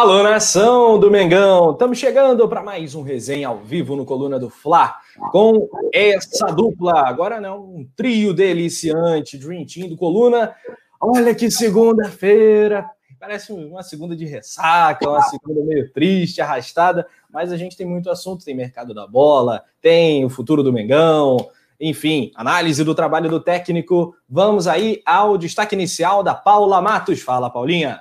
Alô, nação do Mengão! Estamos chegando para mais um resenha ao vivo no Coluna do Fla com essa dupla. Agora não, um trio deliciante, Dream Team do Coluna. Olha que segunda-feira! Parece uma segunda de ressaca, uma segunda meio triste, arrastada, mas a gente tem muito assunto. Tem mercado da bola, tem o futuro do Mengão, enfim, análise do trabalho do técnico. Vamos aí ao destaque inicial da Paula Matos. Fala, Paulinha!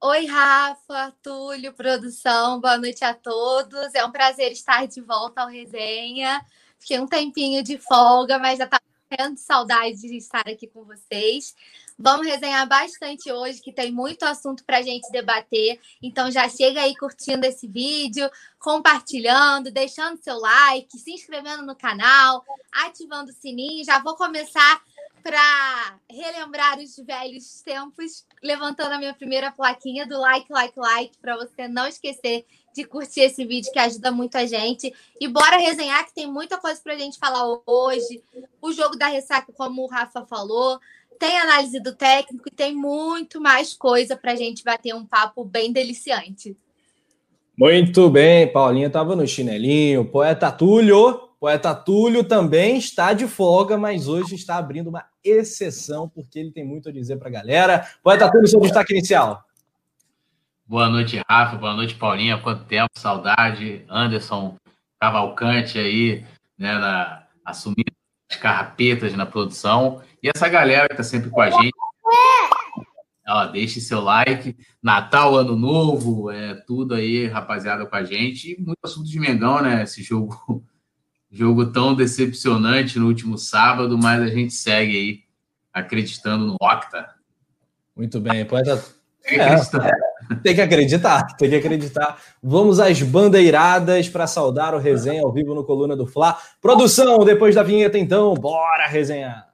Oi, Rafa, Túlio, produção, boa noite a todos. É um prazer estar de volta ao Resenha. Fiquei um tempinho de folga, mas já estava tendo saudade de estar aqui com vocês. Vamos resenhar bastante hoje, que tem muito assunto para a gente debater. Então já chega aí curtindo esse vídeo, compartilhando, deixando seu like, se inscrevendo no canal, ativando o sininho. Já vou começar para relembrar os velhos tempos, levantando a minha primeira plaquinha do like, like, like, para você não esquecer de curtir esse vídeo que ajuda muito a gente. E bora resenhar que tem muita coisa para a gente falar hoje. O jogo da ressaca, como o Rafa falou, tem análise do técnico e tem muito mais coisa para a gente bater um papo bem deliciante. Muito bem, Paulinha estava no chinelinho, poeta Túlio Poeta Túlio também está de folga, mas hoje está abrindo uma exceção, porque ele tem muito a dizer para a galera. Poeta Túlio, seu destaque inicial. Boa noite, Rafa. Boa noite, Paulinha. Quanto tempo, saudade. Anderson Cavalcante aí, né, na, assumindo as carrapetas na produção. E essa galera que está sempre com a gente. Ó, deixe seu like. Natal, Ano Novo, é tudo aí, rapaziada, com a gente. E muito assunto de Mengão, né? Esse jogo Jogo tão decepcionante no último sábado, mas a gente segue aí acreditando no Octa. Muito bem, poeta. É, tem que acreditar, tem que acreditar. Vamos às bandeiradas para saudar o resenha ao vivo no Coluna do Fla. Produção, depois da vinheta, então, bora resenhar.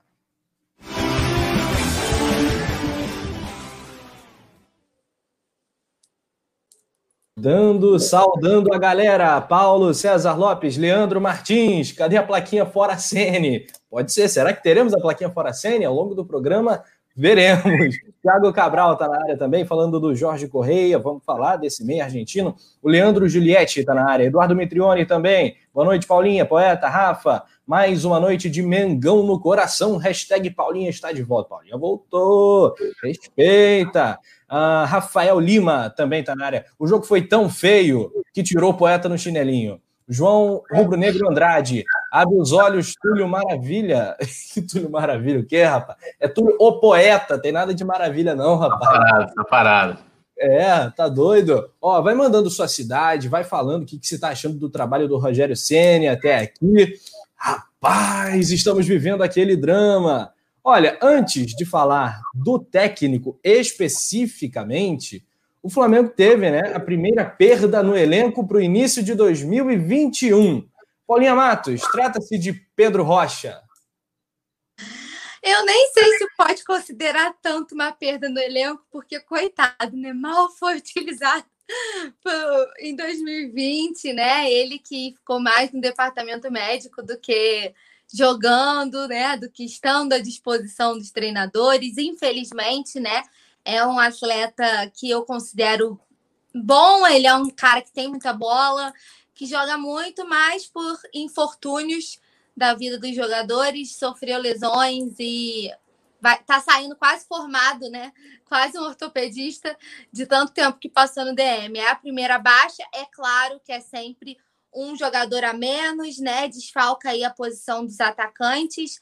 Dando, saudando a galera. Paulo César Lopes, Leandro Martins, cadê a plaquinha Fora Sene? Pode ser, será que teremos a plaquinha Fora Sene ao longo do programa? Veremos. Thiago Cabral está na área também, falando do Jorge Correia. Vamos falar desse meio argentino. O Leandro Giulietti está na área. Eduardo Mitrione também. Boa noite, Paulinha, poeta, Rafa. Mais uma noite de Mengão no coração. Hashtag Paulinha está de volta. Paulinha voltou. Respeita. Uh, Rafael Lima também está na área. O jogo foi tão feio que tirou o poeta no chinelinho. João Rubro Negro Andrade, abre os olhos, Túlio Maravilha. Túlio Maravilha, o quê, rapaz? É Túlio o poeta, tem nada de maravilha, não, rapaz. Tá parado, tá parado. É, tá doido? Ó, vai mandando sua cidade, vai falando o que, que você tá achando do trabalho do Rogério Ceni até aqui. Rapaz, estamos vivendo aquele drama. Olha, antes de falar do técnico especificamente, o Flamengo teve né, a primeira perda no elenco para o início de 2021. Paulinha Matos, trata-se de Pedro Rocha. Eu nem sei se pode considerar tanto uma perda no elenco, porque, coitado, né? Mal foi utilizado em 2020, né? Ele que ficou mais no departamento médico do que jogando, né, do que estando à disposição dos treinadores. Infelizmente, né, é um atleta que eu considero bom, ele é um cara que tem muita bola, que joga muito, mas por infortúnios da vida dos jogadores, sofreu lesões e vai tá saindo quase formado, né? Quase um ortopedista de tanto tempo que passou no DM. É a primeira baixa, é claro que é sempre um jogador a menos, né? Desfalca aí a posição dos atacantes.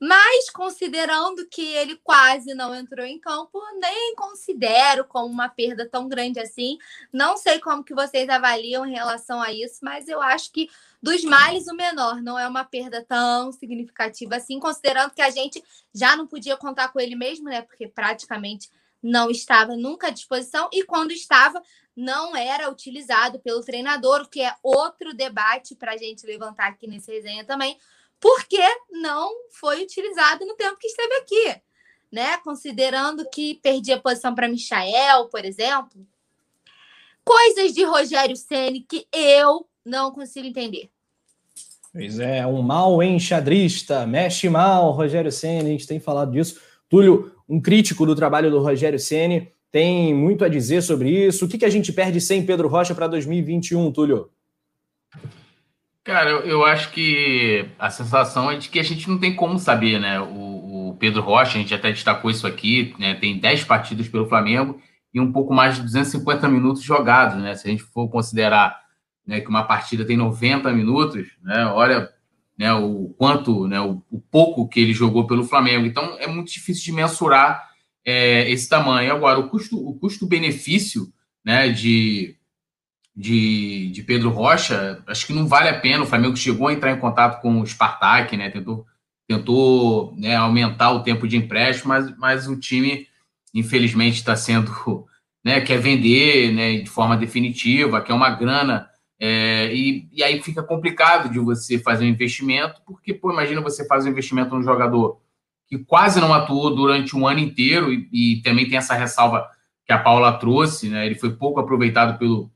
Mas considerando que ele quase não entrou em campo, nem considero como uma perda tão grande assim. Não sei como que vocês avaliam em relação a isso, mas eu acho que dos males o menor, não é uma perda tão significativa assim, considerando que a gente já não podia contar com ele mesmo, né? Porque praticamente não estava nunca à disposição e quando estava não era utilizado pelo treinador, o que é outro debate para a gente levantar aqui nesse resenha também, porque não foi utilizado no tempo que esteve aqui, né? Considerando que perdia posição para Michael, por exemplo, coisas de Rogério Ceni que eu não consigo entender. Pois é, um mal enxadrista, mexe mal, Rogério Ceni, a gente tem falado disso. Túlio, um crítico do trabalho do Rogério Ceni, tem muito a dizer sobre isso. O que, que a gente perde sem Pedro Rocha para 2021, Túlio? Cara, eu, eu, acho que a sensação é de que a gente não tem como saber, né? O, o Pedro Rocha, a gente até destacou isso aqui, né? Tem 10 partidas pelo Flamengo e um pouco mais de 250 minutos jogados, né? Se a gente for considerar né, que uma partida tem 90 minutos, né? Olha né, o quanto, né, o, o pouco que ele jogou pelo Flamengo. Então é muito difícil de mensurar é, esse tamanho. Agora, o custo, o custo-benefício né, de, de, de, Pedro Rocha, acho que não vale a pena. O Flamengo chegou a entrar em contato com o Spartak, né, tentou, tentou né, aumentar o tempo de empréstimo, mas, mas o time, infelizmente, está sendo. Né, quer vender né, de forma definitiva, quer uma grana. É, e, e aí fica complicado de você fazer um investimento, porque, pô, imagina você fazer um investimento num jogador que quase não atuou durante um ano inteiro, e, e, também tem essa ressalva que a Paula trouxe, né? Ele foi pouco aproveitado pelo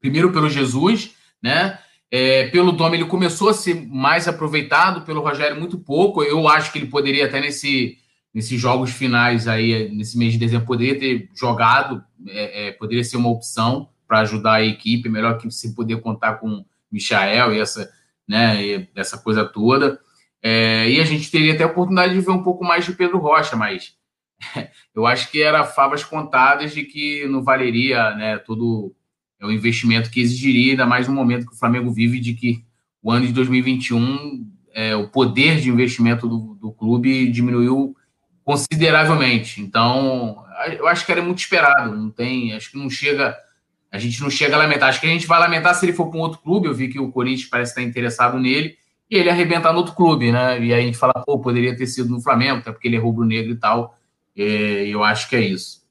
primeiro pelo Jesus, né? É, pelo Dom ele começou a ser mais aproveitado, pelo Rogério muito pouco. Eu acho que ele poderia até nesse nesses jogos finais aí nesse mês de dezembro poderia ter jogado, é, é, poderia ser uma opção para ajudar a equipe, melhor que você poder contar com Michael e essa, né, e essa coisa toda. É, e a gente teria até a oportunidade de ver um pouco mais de Pedro Rocha, mas eu acho que era favas contadas de que não valeria né, todo o investimento que exigiria, ainda mais no momento que o Flamengo vive, de que o ano de 2021, é, o poder de investimento do, do clube diminuiu consideravelmente. Então, eu acho que era muito esperado. Não tem, acho que não chega, a gente não chega a lamentar. Acho que a gente vai lamentar se ele for para um outro clube. Eu vi que o Corinthians parece estar interessado nele e ele arrebentar no outro clube, né? E aí a gente fala, pô, poderia ter sido no Flamengo, até porque ele é rubro-negro e tal. E eu acho que é isso.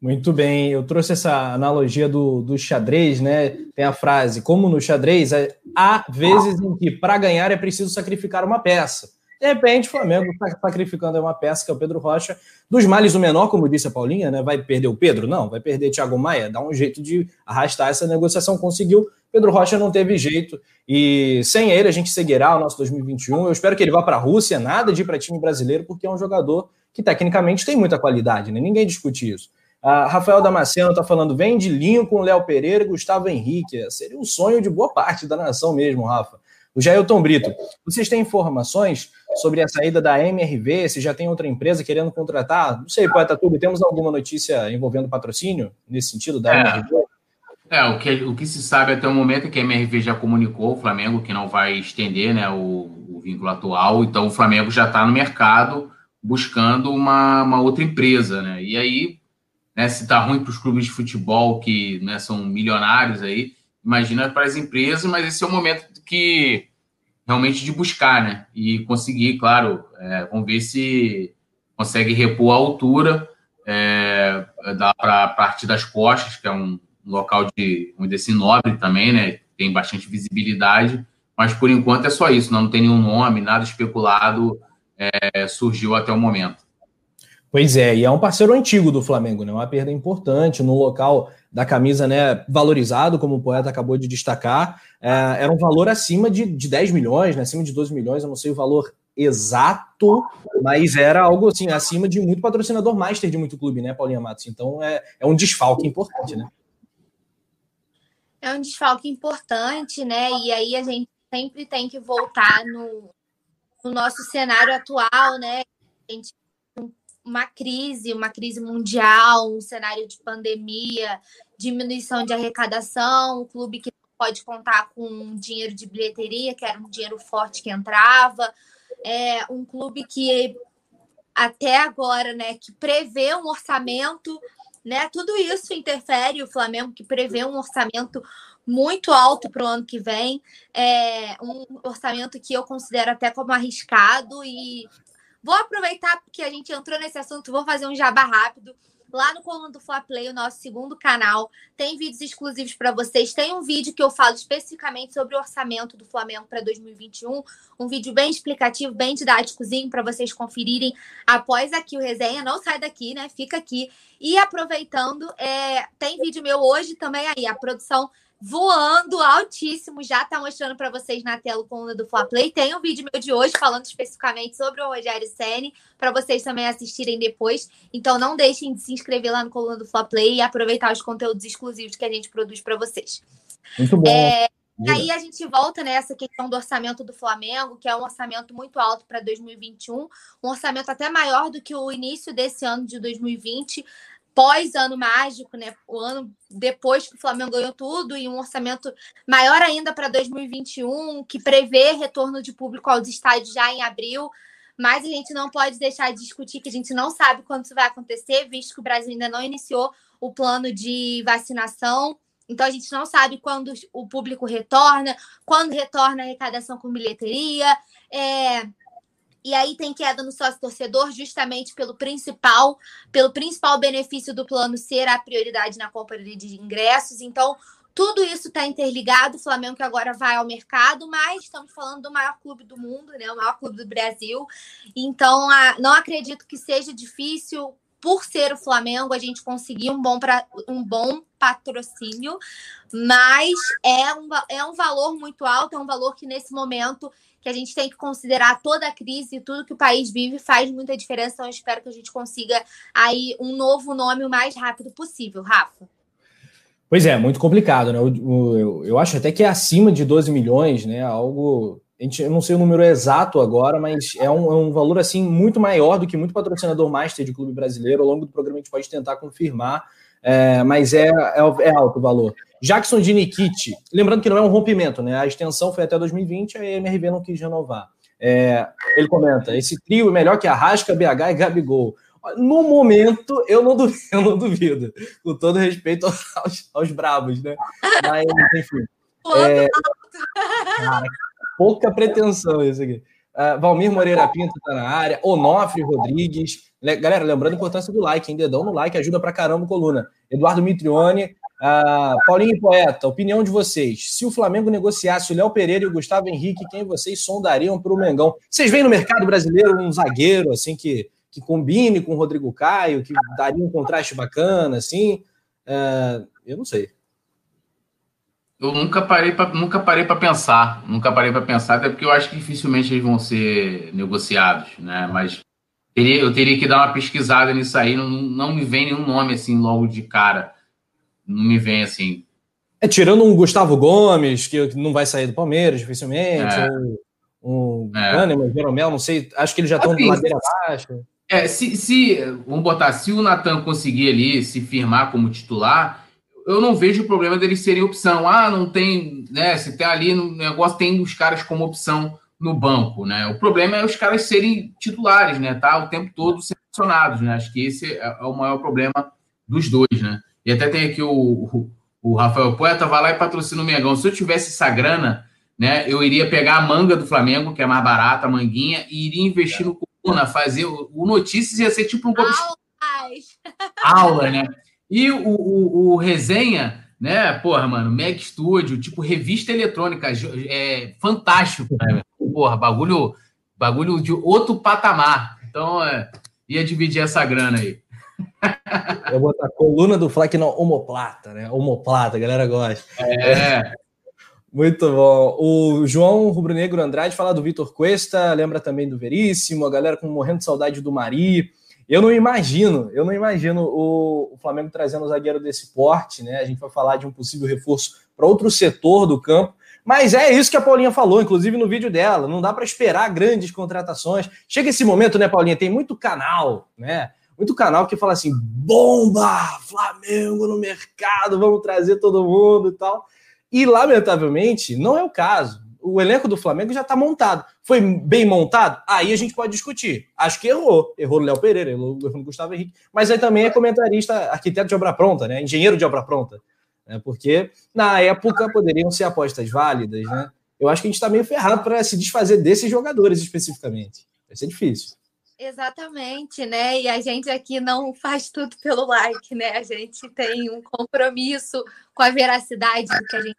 Muito bem, eu trouxe essa analogia do, do xadrez, né? Tem a frase, como no xadrez, é, há vezes em que para ganhar é preciso sacrificar uma peça. De repente, o Flamengo está sacrificando uma peça, que é o Pedro Rocha. Dos males o menor, como disse a Paulinha, né? Vai perder o Pedro? Não, vai perder Thiago Maia. Dá um jeito de arrastar essa negociação. Conseguiu. Pedro Rocha não teve jeito. E sem ele, a gente seguirá o nosso 2021. Eu espero que ele vá para a Rússia, nada de ir para time brasileiro, porque é um jogador que tecnicamente tem muita qualidade, né? Ninguém discute isso. A Rafael Damasceno está falando: vem de Lincoln, Léo Pereira Gustavo Henrique. Seria um sonho de boa parte da nação mesmo, Rafa. O Jailton Brito, vocês têm informações sobre a saída da MRV? Se já tem outra empresa querendo contratar? Não sei, Poeta Tudo, temos alguma notícia envolvendo patrocínio nesse sentido da é. MRV? É, o que, o que se sabe até o momento é que a MRV já comunicou o Flamengo que não vai estender né, o, o vínculo atual, então o Flamengo já está no mercado buscando uma, uma outra empresa, né? E aí, né, se está ruim para os clubes de futebol que né, são milionários aí, imagina para as empresas, mas esse é o momento que realmente de buscar, né? E conseguir, claro, é, vamos ver se consegue repor a altura é, para a parte das costas, que é um, um local de, dizer assim, nobre também, né? Tem bastante visibilidade, mas por enquanto é só isso, não, não tem nenhum nome, nada especulado é, surgiu até o momento. Pois é, e é um parceiro antigo do Flamengo, né? Uma perda importante no local da camisa, né? Valorizado, como o poeta acabou de destacar. É, era um valor acima de, de 10 milhões, né? Acima de 12 milhões, eu não sei o valor exato, mas era algo assim, acima de muito patrocinador master de muito clube, né, Paulinha Matos? Então é, é um desfalque importante, né? É um desfalque importante, né? E aí a gente sempre tem que voltar no, no nosso cenário atual, né? A gente uma crise, uma crise mundial, um cenário de pandemia, diminuição de arrecadação, o clube que pode contar com dinheiro de bilheteria, que era um dinheiro forte que entrava, é um clube que até agora, né, que prevê um orçamento, né, tudo isso interfere o Flamengo que prevê um orçamento muito alto para o ano que vem, é um orçamento que eu considero até como arriscado e Vou aproveitar porque a gente entrou nesse assunto, vou fazer um jabá rápido. Lá no Coluna do Fla Play, o nosso segundo canal, tem vídeos exclusivos para vocês. Tem um vídeo que eu falo especificamente sobre o orçamento do Flamengo para 2021. Um vídeo bem explicativo, bem didáticozinho para vocês conferirem após aqui o resenha. Não sai daqui, né? Fica aqui. E aproveitando, é, tem vídeo meu hoje também aí. A produção voando altíssimo. Já tá mostrando para vocês na tela o coluna do Fla Play. Tem um vídeo meu de hoje falando especificamente sobre o Rogério Ceni para vocês também assistirem depois. Então não deixem de se inscrever lá no coluna do Fla Play e aproveitar os conteúdos exclusivos que a gente produz para vocês. Muito bom. É... E aí a gente volta nessa questão do orçamento do Flamengo, que é um orçamento muito alto para 2021, um orçamento até maior do que o início desse ano de 2020, pós ano mágico, né? O ano depois que o Flamengo ganhou tudo e um orçamento maior ainda para 2021, que prevê retorno de público aos estádios já em abril. Mas a gente não pode deixar de discutir que a gente não sabe quando isso vai acontecer, visto que o Brasil ainda não iniciou o plano de vacinação. Então a gente não sabe quando o público retorna, quando retorna a arrecadação com bilheteria. É, e aí tem queda no sócio torcedor justamente pelo principal, pelo principal benefício do plano ser a prioridade na compra de ingressos. Então, tudo isso está interligado. O Flamengo que agora vai ao mercado, mas estamos falando do maior clube do mundo, né? O maior clube do Brasil. Então, a, não acredito que seja difícil por ser o Flamengo, a gente conseguir um bom, pra, um bom patrocínio, mas é um, é um valor muito alto, é um valor que nesse momento que a gente tem que considerar toda a crise e tudo que o país vive faz muita diferença. Então, eu espero que a gente consiga aí um novo nome o mais rápido possível, Rafa. Pois é, muito complicado, né? Eu, eu, eu acho até que é acima de 12 milhões, né? Algo a gente, eu não sei o número exato agora, mas é um, é um, valor assim muito maior do que muito patrocinador master de clube brasileiro. Ao longo do programa a gente pode tentar confirmar, é, mas é, é, é, alto o valor. Jackson de Nikit, lembrando que não é um rompimento, né? A extensão foi até 2020, a MRV não quis renovar. É, ele comenta: esse trio é melhor que a Rasca, BH e Gabigol. No momento, eu não duvido, eu não duvido com todo respeito aos, aos bravos, né? Mas, enfim. É, cara, pouca pretensão isso aqui. Uh, Valmir Moreira Pinto está na área, Onofre Rodrigues. Galera, lembrando a importância do like, hein? Dedão no like ajuda pra caramba coluna. Eduardo Mitrione, uh, Paulinho Poeta, opinião de vocês. Se o Flamengo negociasse o Léo Pereira e o Gustavo Henrique, quem vocês sondariam para o Mengão? Vocês veem no mercado brasileiro um zagueiro assim que, que combine com o Rodrigo Caio, que daria um contraste bacana, assim? Uh, eu não sei. Eu nunca parei para nunca parei para pensar, nunca parei para pensar, até porque eu acho que dificilmente eles vão ser negociados, né? Mas teria, eu teria que dar uma pesquisada nisso aí, não, não me vem nenhum nome assim logo de cara, não me vem assim. É tirando um Gustavo Gomes que não vai sair do Palmeiras dificilmente, é. um, um é. Kahneman, Jeromel, não sei, acho que eles já estão assim, de ladeira baixa. É, se, se vamos botar, se o Natan conseguir ali se firmar como titular eu não vejo o problema deles serem opção. Ah, não tem, né? Se tem ali no negócio, tem os caras como opção no banco, né? O problema é os caras serem titulares, né? Tá o tempo todo selecionados, né? Acho que esse é, é o maior problema dos dois, né? E até tem aqui o, o, o Rafael Poeta, vai lá e patrocina o Mengão. Se eu tivesse essa grana, né? Eu iria pegar a manga do Flamengo, que é mais barata, a manguinha, e iria investir no Coluna, fazer o, o Notícias ia ser tipo um Aula, né? E o, o, o resenha, né? Porra, mano, Mac Studio, tipo revista eletrônica, é fantástico, né? Porra, bagulho, bagulho de outro patamar. Então, é, ia dividir essa grana aí. Eu vou botar coluna do Flack no homoplata, né? Homoplata, a galera gosta. É. Muito bom. O João Rubro-Negro Andrade fala do Vitor Cuesta, lembra também do Veríssimo, a galera com morrendo de saudade do Mari. Eu não imagino, eu não imagino o, o Flamengo trazendo um zagueiro desse porte, né? A gente vai falar de um possível reforço para outro setor do campo. Mas é isso que a Paulinha falou, inclusive no vídeo dela. Não dá para esperar grandes contratações. Chega esse momento, né, Paulinha? Tem muito canal, né? Muito canal que fala assim: bomba! Flamengo no mercado, vamos trazer todo mundo e tal. E, lamentavelmente, não é o caso o elenco do Flamengo já está montado. Foi bem montado? Aí a gente pode discutir. Acho que errou. Errou no Léo Pereira, errou no Gustavo Henrique. Mas aí também é comentarista, arquiteto de obra pronta, né? Engenheiro de obra pronta. Né? Porque na época poderiam ser apostas válidas, né? Eu acho que a gente está meio ferrado para se desfazer desses jogadores especificamente. Vai ser difícil. Exatamente, né? E a gente aqui não faz tudo pelo like, né? A gente tem um compromisso com a veracidade do que a gente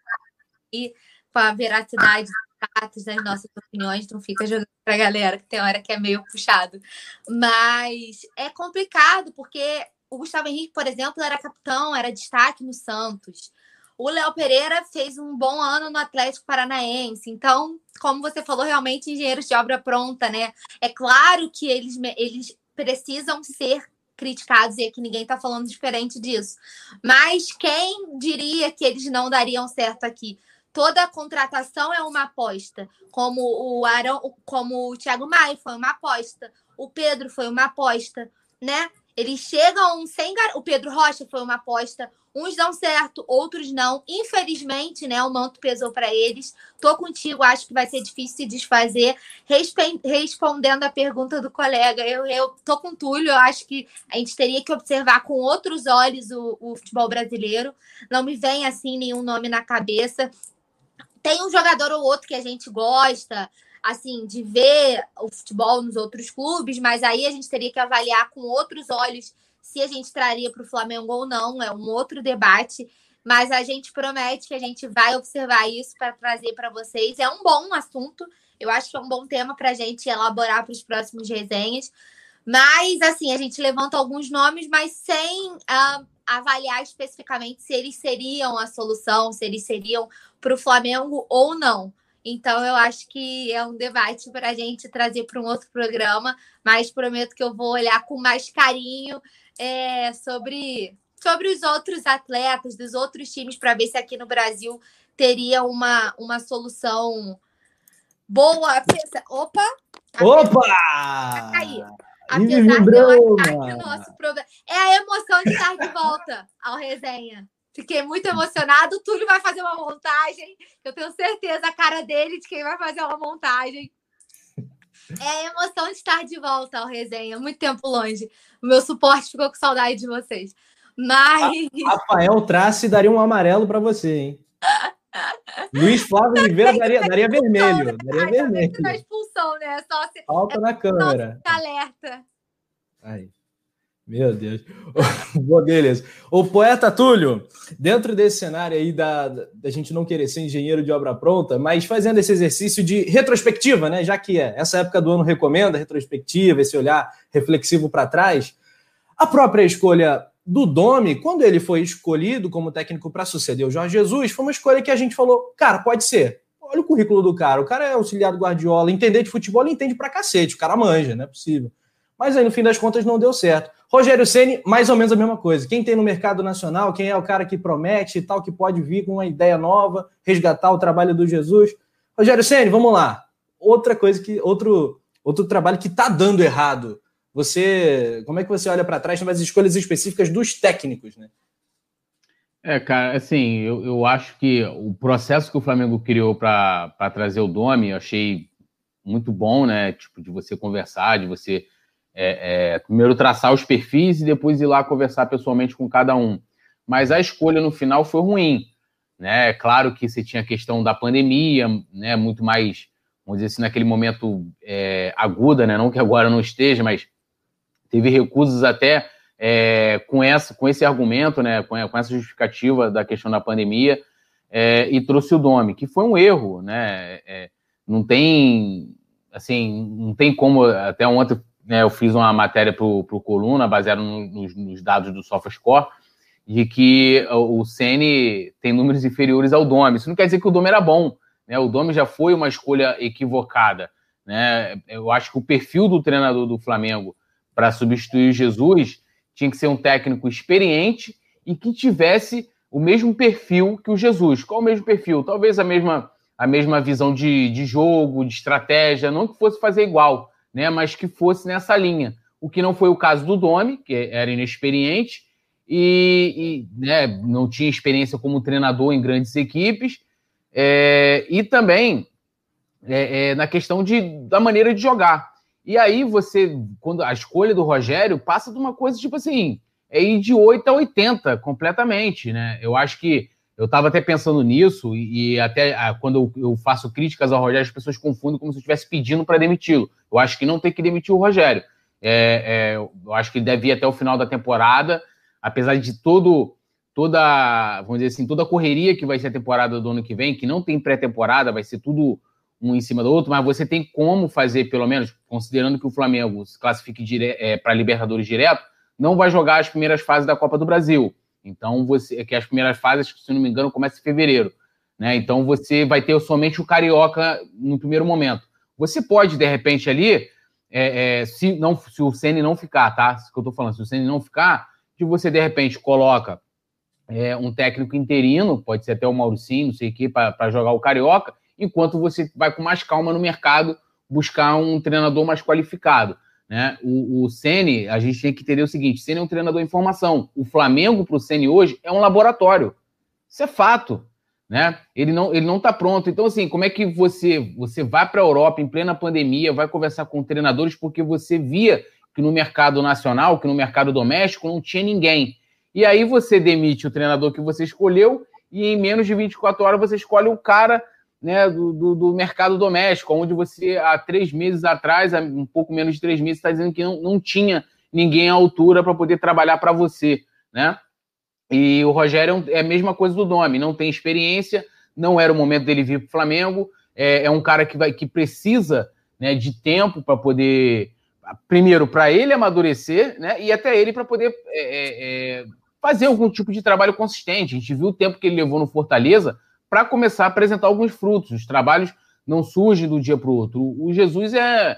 e com a veracidade dos fatos, das nossas opiniões, não fica jogando para a galera, que tem hora que é meio puxado. Mas é complicado, porque o Gustavo Henrique, por exemplo, era capitão, era destaque no Santos. O Léo Pereira fez um bom ano no Atlético Paranaense. Então, como você falou, realmente engenheiros de obra pronta, né? É claro que eles, eles precisam ser criticados e aqui ninguém está falando diferente disso. Mas quem diria que eles não dariam certo aqui? Toda contratação é uma aposta, como o Arão, como o Thiago Maia foi uma aposta, o Pedro foi uma aposta, né? Eles chegam sem gar... o Pedro Rocha foi uma aposta, uns dão certo, outros não. Infelizmente, né, o manto pesou para eles. Tô contigo, acho que vai ser difícil se desfazer. Respe... Respondendo a pergunta do colega, eu, eu tô com Túlio, eu acho que a gente teria que observar com outros olhos o, o futebol brasileiro. Não me vem assim nenhum nome na cabeça. Tem um jogador ou outro que a gente gosta, assim, de ver o futebol nos outros clubes, mas aí a gente teria que avaliar com outros olhos se a gente traria para o Flamengo ou não, é um outro debate. Mas a gente promete que a gente vai observar isso para trazer para vocês. É um bom assunto, eu acho que é um bom tema para a gente elaborar para os próximos resenhas. Mas, assim, a gente levanta alguns nomes, mas sem uh, avaliar especificamente se eles seriam a solução, se eles seriam para o Flamengo ou não. Então, eu acho que é um debate para a gente trazer para um outro programa, mas prometo que eu vou olhar com mais carinho é, sobre, sobre os outros atletas, dos outros times, para ver se aqui no Brasil teria uma, uma solução boa. Opa! Opa! Apesar, Apesar de eu achar que o nosso problema. É a emoção de estar de volta ao resenha. Fiquei muito emocionado. O Túlio vai fazer uma montagem. Eu tenho certeza a cara dele de quem vai fazer uma montagem. É a emoção de estar de volta ao resenha. Muito tempo longe. O meu suporte ficou com saudade de vocês. Mas. Rafael Trace daria um amarelo para você, hein? Luiz Flávio Oliveira daria, daria vermelho. Daria vermelho. Na expulsão, né? Só se... Falta é na câmera. Alerta. Aí. Meu Deus. Beleza. O poeta Túlio, dentro desse cenário aí da, da gente não querer ser engenheiro de obra pronta, mas fazendo esse exercício de retrospectiva, né? Já que é, essa época do ano recomenda retrospectiva, esse olhar reflexivo para trás, a própria escolha do Domi, quando ele foi escolhido como técnico para suceder o Jorge Jesus, foi uma escolha que a gente falou, cara, pode ser. Olha o currículo do cara. O cara é auxiliar do Guardiola, entender de futebol, ele entende pra cacete. O cara manja, não é possível. Mas aí, no fim das contas, não deu certo. Rogério Ceni, mais ou menos a mesma coisa. Quem tem no mercado nacional, quem é o cara que promete e tal, que pode vir com uma ideia nova, resgatar o trabalho do Jesus. Rogério Ceni, vamos lá. Outra coisa que outro outro trabalho que está dando errado. Você, como é que você olha para trás nas escolhas específicas dos técnicos, né? É, cara, assim, eu, eu acho que o processo que o Flamengo criou para trazer o Domi, eu achei muito bom, né? Tipo, de você conversar, de você é, é, primeiro traçar os perfis e depois ir lá conversar pessoalmente com cada um. Mas a escolha no final foi ruim. Né? Claro que você tinha a questão da pandemia, né? muito mais, vamos dizer assim, naquele momento é, aguda, né? não que agora não esteja, mas teve recursos até é, com, essa, com esse argumento, né? com, com essa justificativa da questão da pandemia, é, e trouxe o Domi, que foi um erro. Né? É, não tem assim, não tem como, até ontem né, eu fiz uma matéria para o Coluna, baseada nos, nos, dados do SofaScore, de que o Ceni tem números inferiores ao Domi. Isso não quer dizer que o Domi era bom. Né? O Domi já foi uma escolha equivocada. Né? Eu acho que o perfil do treinador do Flamengo para substituir o Jesus tinha que ser um técnico experiente e que tivesse o mesmo perfil que o Jesus. Qual o mesmo perfil? Talvez a mesma, a mesma visão de, de jogo, de estratégia, não que fosse fazer igual, né, mas que fosse nessa linha. O que não foi o caso do Domi, que era inexperiente e, e né, não tinha experiência como treinador em grandes equipes, é, e também é, é, na questão de, da maneira de jogar. E aí você, quando a escolha do Rogério passa de uma coisa tipo assim, é ir de 8 a 80 completamente, né? Eu acho que eu estava até pensando nisso, e, até ah, quando eu, eu, faço críticas ao Rogério, as pessoas confundem como se eu estivesse pedindo para demiti-lo. Eu acho que não tem que demitir o Rogério. É, é, eu acho que ele deve ir até o final da temporada, apesar de todo, toda, vamos dizer assim, toda a correria que vai ser a temporada do ano que vem, que não tem pré-temporada, vai ser tudo um em cima do outro, mas você tem como fazer, pelo menos, considerando que o Flamengo se classifique é, para Libertadores direto, não vai jogar as primeiras fases da Copa do Brasil. Então, você que as primeiras fases, se não me engano, começam em fevereiro. Né? Então, você vai ter somente o Carioca no primeiro momento. Você pode, de repente, ali, é, é, se, não, se o Ceni não ficar, tá? Isso que eu estou falando, se o Ceni não ficar, que você, de repente, coloca é, um técnico interino, pode ser até o Mauricinho, não sei o quê, para jogar o Carioca, enquanto você vai com mais calma no mercado buscar um treinador mais qualificado. Né? O, o a gente tem que entender o seguinte: Ceni é um treinador em formação. O Flamengo para o Ceni hoje é um laboratório. Isso é fato. Né? Ele não ele não está pronto. Então, assim, como é que você você vai para a Europa em plena pandemia, vai conversar com treinadores porque você via que no mercado nacional, que no mercado doméstico não tinha ninguém. E aí você demite o treinador que você escolheu e em menos de 24 horas você escolhe o cara né, do, do, do, mercado doméstico, onde você, há três meses atrás, há um pouco menos de três meses, está dizendo que não, não tinha ninguém à altura para poder trabalhar para você. Né? E o Rogério é a mesma coisa do nome, não tem experiência, não era o momento dele vir para o Flamengo, é, é, um cara que, vai, que precisa né, de tempo para poder, primeiro, para ele amadurecer, né, e até ele para poder é, é, é fazer algum tipo de trabalho consistente. A gente viu o tempo que ele levou no Fortaleza para começar a apresentar alguns frutos. Os trabalhos não surgem do dia para o outro. O Jesus é.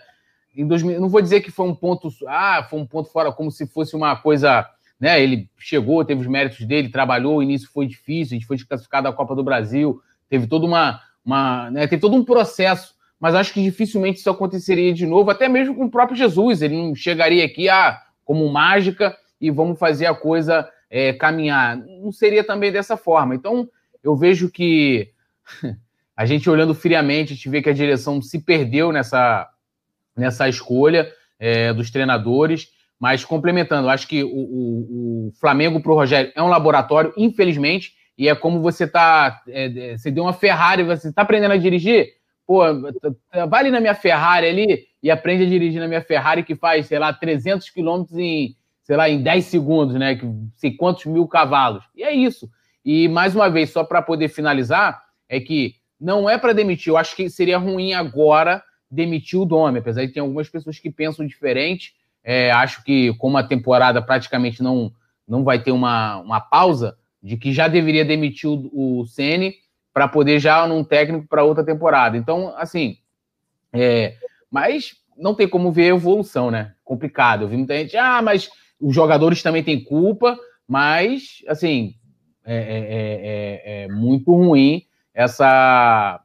Em 2000, não vou dizer que foi um ponto. Ah, foi um ponto fora, como se fosse uma coisa. Né, ele chegou, teve os méritos dele, trabalhou, o início foi difícil, a gente foi desclassificado da Copa do Brasil, teve toda uma. uma né, teve todo um processo, mas acho que dificilmente isso aconteceria de novo, até mesmo com o próprio Jesus. Ele não chegaria aqui ah, como mágica e vamos fazer a coisa é, caminhar. Não seria também dessa forma. Então, eu vejo que a gente olhando friamente, a gente vê que a direção se perdeu nessa, nessa escolha é, dos treinadores. Mas complementando, acho que o, o, o Flamengo para o Rogério é um laboratório, infelizmente, e é como você tá. É, é você deu uma Ferrari, você está aprendendo a dirigir? Pô, vai ali na minha Ferrari ali e aprende a dirigir na minha Ferrari que faz, sei lá, 300 quilômetros em sei lá, em 10 segundos, né? Que sei quantos mil cavalos. E é isso. E mais uma vez, só para poder finalizar, é que não é para demitir. Eu acho que seria ruim agora demitir o Dome, apesar de ter algumas pessoas que pensam diferente. É, acho que, como a temporada praticamente não, não vai ter uma, uma pausa, de que já deveria demitir o, o Ceni para poder já num técnico para outra temporada. Então, assim, é, mas não tem como ver a evolução, né? Complicado. Eu vi muita gente, ah, mas os jogadores também têm culpa, mas, assim, é, é, é, é muito ruim essa,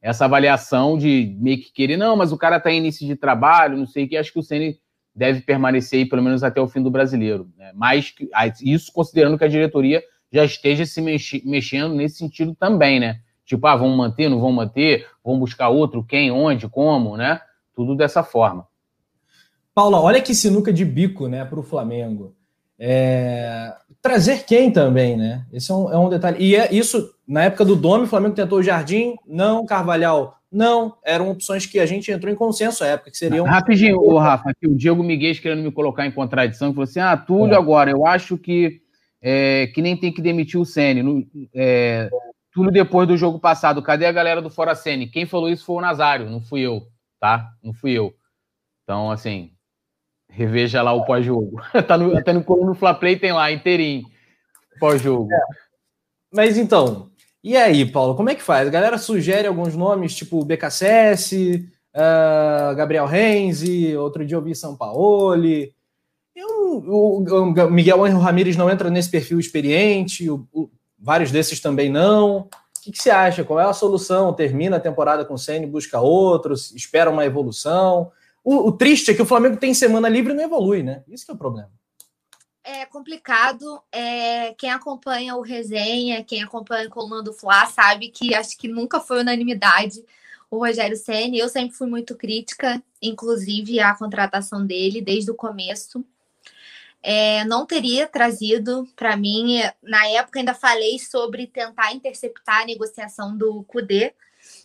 essa avaliação de meio que querer, não, mas o cara está em início de trabalho, não sei o que, acho que o Ceni deve permanecer aí pelo menos até o fim do brasileiro. Né? Mas isso considerando que a diretoria já esteja se mexi, mexendo nesse sentido também, né? Tipo, ah, vamos manter, não vamos manter, vamos buscar outro, quem, onde, como, né? Tudo dessa forma. Paula, olha que sinuca de bico, né, para o Flamengo. É... Trazer quem também, né? Esse é um, é um, detalhe. E é isso, na época do Dome, o Flamengo tentou o Jardim, não, Carvalhal, não. Eram opções que a gente entrou em consenso à época, que seriam. Rapidinho, o Rafa, aqui o Diego Miguel querendo me colocar em contradição, falou assim: ah, Túlio, é. agora, eu acho que, é, que nem tem que demitir o Sene. É, Túlio, depois do jogo passado, cadê a galera do Fora Sene? Quem falou isso foi o Nazário, não fui eu, tá? Não fui eu. Então, assim, Reveja lá o pós-jogo. tá no, até no coluna Fla Play tem lá, inteirinho. Pós-jogo. É. Mas então, e aí, Paulo, como é que faz? A galera sugere alguns nomes, tipo BKSS, uh, Gabriel Renzi, outro dia eu vi São Paulo. o, o, Miguel Angel Ramírez não entra nesse perfil experiente, o, o, vários desses também não. O que, que, você acha? Qual é a solução? Termina a temporada com o Senna busca outros, espera uma evolução? O, o, triste é que o Flamengo tem semana livre e não evolui, né? Isso que é o problema. É complicado. É, quem acompanha o resenha, quem acompanha o Coluna do Fla, sabe que acho que nunca foi unanimidade o Rogério Senna. Eu sempre fui muito crítica, inclusive à contratação dele desde o começo. É, não teria trazido para mim. Na época, ainda falei sobre tentar interceptar a negociação do CUDE,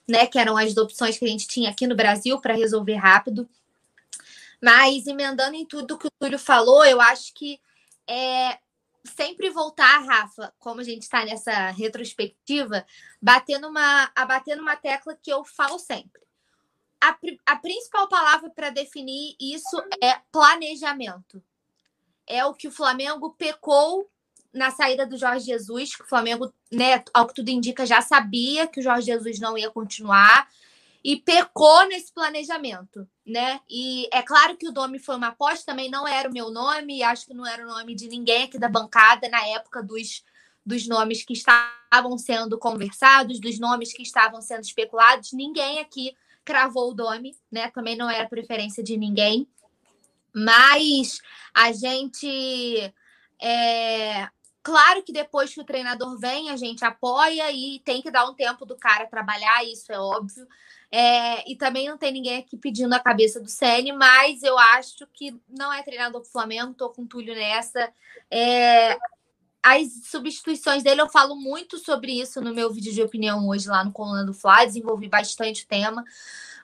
né? Que eram as opções que a gente tinha aqui no Brasil para resolver rápido. Mas emendando em tudo que o Túlio falou, eu acho que é sempre voltar, Rafa, como a gente está nessa retrospectiva, bater numa, a bater numa tecla que eu falo sempre. A, a principal palavra para definir isso é planejamento. É o que o Flamengo pecou na saída do Jorge Jesus, que o Flamengo, né, ao que tudo indica, já sabia que o Jorge Jesus não ia continuar e pecou nesse planejamento, né? E é claro que o nome foi uma aposta, também não era o meu nome, acho que não era o nome de ninguém aqui da bancada na época dos, dos nomes que estavam sendo conversados, dos nomes que estavam sendo especulados, ninguém aqui cravou o nome, né? Também não era preferência de ninguém. Mas a gente. É... Claro que depois que o treinador vem, a gente apoia e tem que dar um tempo do cara trabalhar, isso é óbvio. É, e também não tem ninguém aqui pedindo a cabeça do Ceni, mas eu acho que não é treinador do Flamengo, tô com o Túlio nessa. É, as substituições dele, eu falo muito sobre isso no meu vídeo de opinião hoje lá no Coluna do Fla, desenvolvi bastante o tema.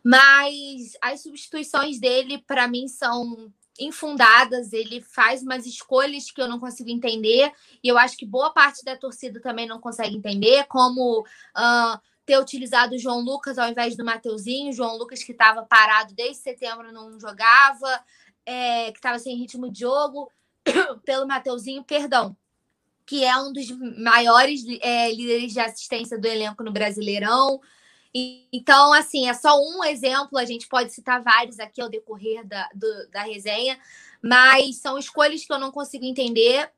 Mas as substituições dele, para mim, são infundadas. Ele faz umas escolhas que eu não consigo entender, e eu acho que boa parte da torcida também não consegue entender, como. Uh, ter utilizado o João Lucas ao invés do Mateuzinho, João Lucas que estava parado desde setembro, não jogava, é, que estava sem ritmo de jogo, pelo Mateuzinho, perdão, que é um dos maiores é, líderes de assistência do elenco no Brasileirão. Então, assim, é só um exemplo, a gente pode citar vários aqui ao decorrer da, do, da resenha, mas são escolhas que eu não consigo entender.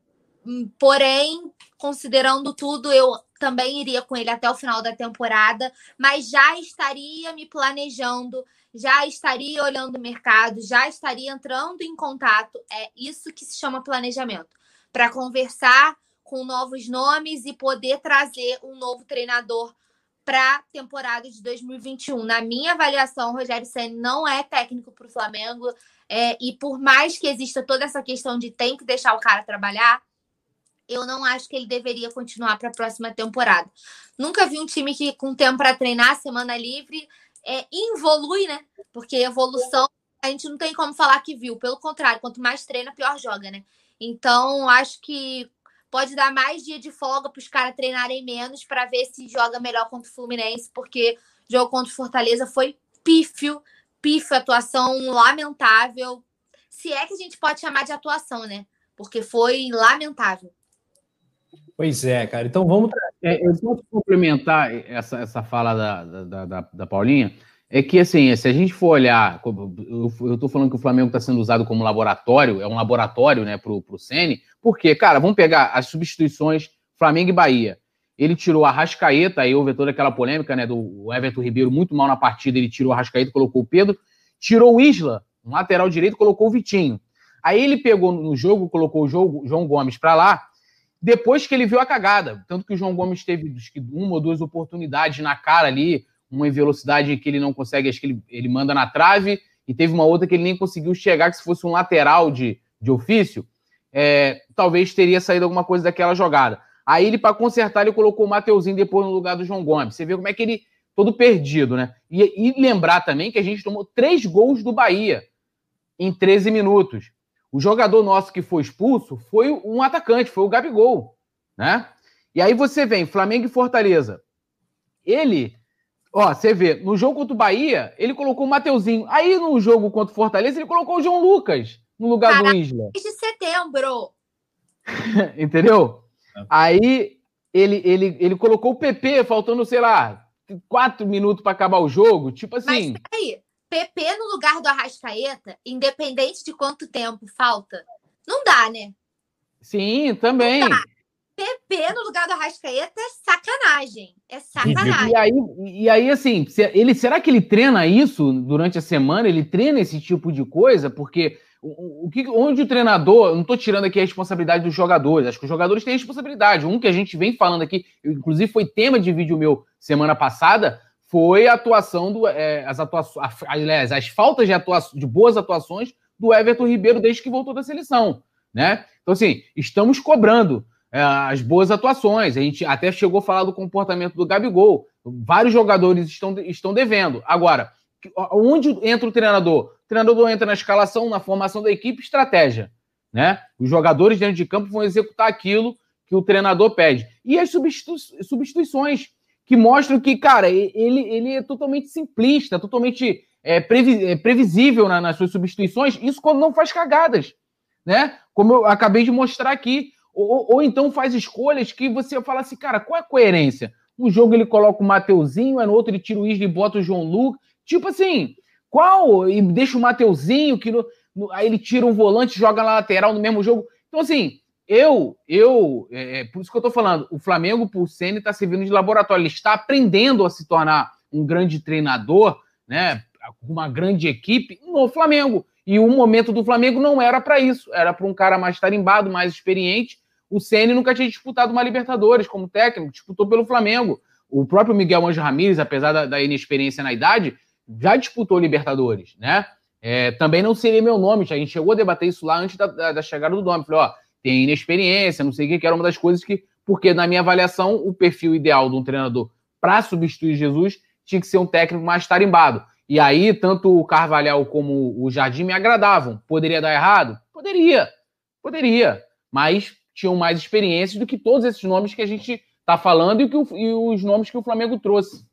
Hum, porém, considerando tudo, eu também iria com ele até o final da temporada, mas já estaria me planejando, já estaria olhando o mercado, já estaria entrando em contato. É isso que se chama planejamento para conversar com novos nomes e poder trazer um novo treinador para a temporada de 2021. Na minha avaliação, o Rogério Senna não é técnico para o Flamengo. É, e por mais que exista toda essa questão de tem que deixar o cara trabalhar, eu não acho que ele deveria continuar para a próxima temporada. Nunca vi um time que, com tempo para treinar, semana livre, é, evolui, né? Porque evolução a gente não tem como falar que viu. Pelo contrário, quanto mais treina, pior joga, né? Então, acho que pode dar mais dia de folga para os caras treinarem menos para ver se joga melhor contra o Fluminense, porque o jogo contra o Fortaleza foi pífio, pífio, atuação lamentável. Se é que a gente pode chamar de atuação, né? Porque foi lamentável. Pois é, cara. Então vamos. É, eu posso complementar essa, essa fala da, da, da, da, Paulinha. É que, assim, se a gente for olhar, eu estou falando que o Flamengo está sendo usado como laboratório, é um laboratório, né, para o Sene, porque, cara, vamos pegar as substituições Flamengo e Bahia. Ele tirou a Rascaeta, aí houve toda aquela polêmica, né, do Everton Ribeiro muito mal na partida, ele tirou a Rascaeta, colocou o Pedro, tirou o Isla, um lateral direito, colocou o Vitinho. Aí ele pegou no jogo, colocou o João Gomes para lá, depois que ele viu a cagada. Tanto que o João Gomes teve uma ou duas oportunidades na cara ali, uma em velocidade que ele não consegue, acho que ele, ele manda na trave, e teve uma outra que ele nem conseguiu chegar, que se fosse um lateral de, de ofício, é, talvez teria saído alguma coisa daquela jogada. Aí ele, para consertar, ele colocou o Mateuzinho depois no lugar do João Gomes. Você vê como é que ele, todo perdido, né? E, e lembrar também que a gente tomou três gols do Bahia em 13 minutos. O jogador nosso que foi expulso foi um atacante, foi o Gabigol, né? E aí você vem, Flamengo e Fortaleza. Ele, ó, você vê, no jogo contra o Bahia, ele colocou o Mateuzinho. Aí no jogo contra o Fortaleza, ele colocou o João Lucas no lugar Caraca, do Isla. Desde setembro. Entendeu? Aí ele, ele, ele colocou o PP, faltando, sei lá, quatro minutos para acabar o jogo. Tipo assim. Mas peraí, PP no lugar do Arrascaeta, independente de quanto tempo falta, não dá, né? Sim, também. PP no lugar do Arrascaeta é sacanagem. É sacanagem. E aí, e aí, assim, ele, será que ele treina isso durante a semana? Ele treina esse tipo de coisa? Porque o, o que, onde o treinador, não estou tirando aqui a responsabilidade dos jogadores, acho que os jogadores têm responsabilidade. Um que a gente vem falando aqui, inclusive foi tema de vídeo meu semana passada, foi a atuação do. É, as atuações, aliás, as faltas de, atuação, de boas atuações do Everton Ribeiro desde que voltou da seleção. Né? Então, assim, estamos cobrando é, as boas atuações. A gente até chegou a falar do comportamento do Gabigol. Vários jogadores estão, estão devendo. Agora, onde entra o treinador? O treinador entra na escalação, na formação da equipe, estratégia. Né? Os jogadores dentro de campo vão executar aquilo que o treinador pede. E as substitu substituições que mostram que, cara, ele, ele é totalmente simplista, totalmente é, é, previsível na, nas suas substituições, isso quando não faz cagadas, né? Como eu acabei de mostrar aqui, Ou, ou, então faz escolhas que você fala assim, cara, qual é a coerência? Um jogo ele coloca o Mateuzinho, no outro ele tira o Isla e bota o João Lucas. Tipo assim, qual? E deixa o Mateuzinho, que no, no, aí ele tira um volante joga na lateral no mesmo jogo. Então, assim, eu, eu, é, é por isso que eu tô falando, o Flamengo, por Senna, está servindo de laboratório. Ele está aprendendo a se tornar um grande treinador, né? Uma grande equipe no Flamengo. E o momento do Flamengo não era para isso, era para um cara mais tarimbado, mais experiente. O Ceni nunca tinha disputado uma Libertadores como técnico, disputou pelo Flamengo. O próprio Miguel Anjo Ramírez, apesar da, da inexperiência na idade, já disputou Libertadores, né? É, também não seria meu nome, a gente chegou a debater isso lá antes da, da, da chegada do nome. Falei, ó, tem inexperiência, não sei o que, que era uma das coisas que, porque na minha avaliação, o perfil ideal de um treinador para substituir Jesus tinha que ser um técnico mais tarimbado. E aí, tanto o Carvalhal como o Jardim me agradavam. Poderia dar errado? Poderia. Poderia. Mas tinham mais experiências do que todos esses nomes que a gente está falando e, que o, e os nomes que o Flamengo trouxe.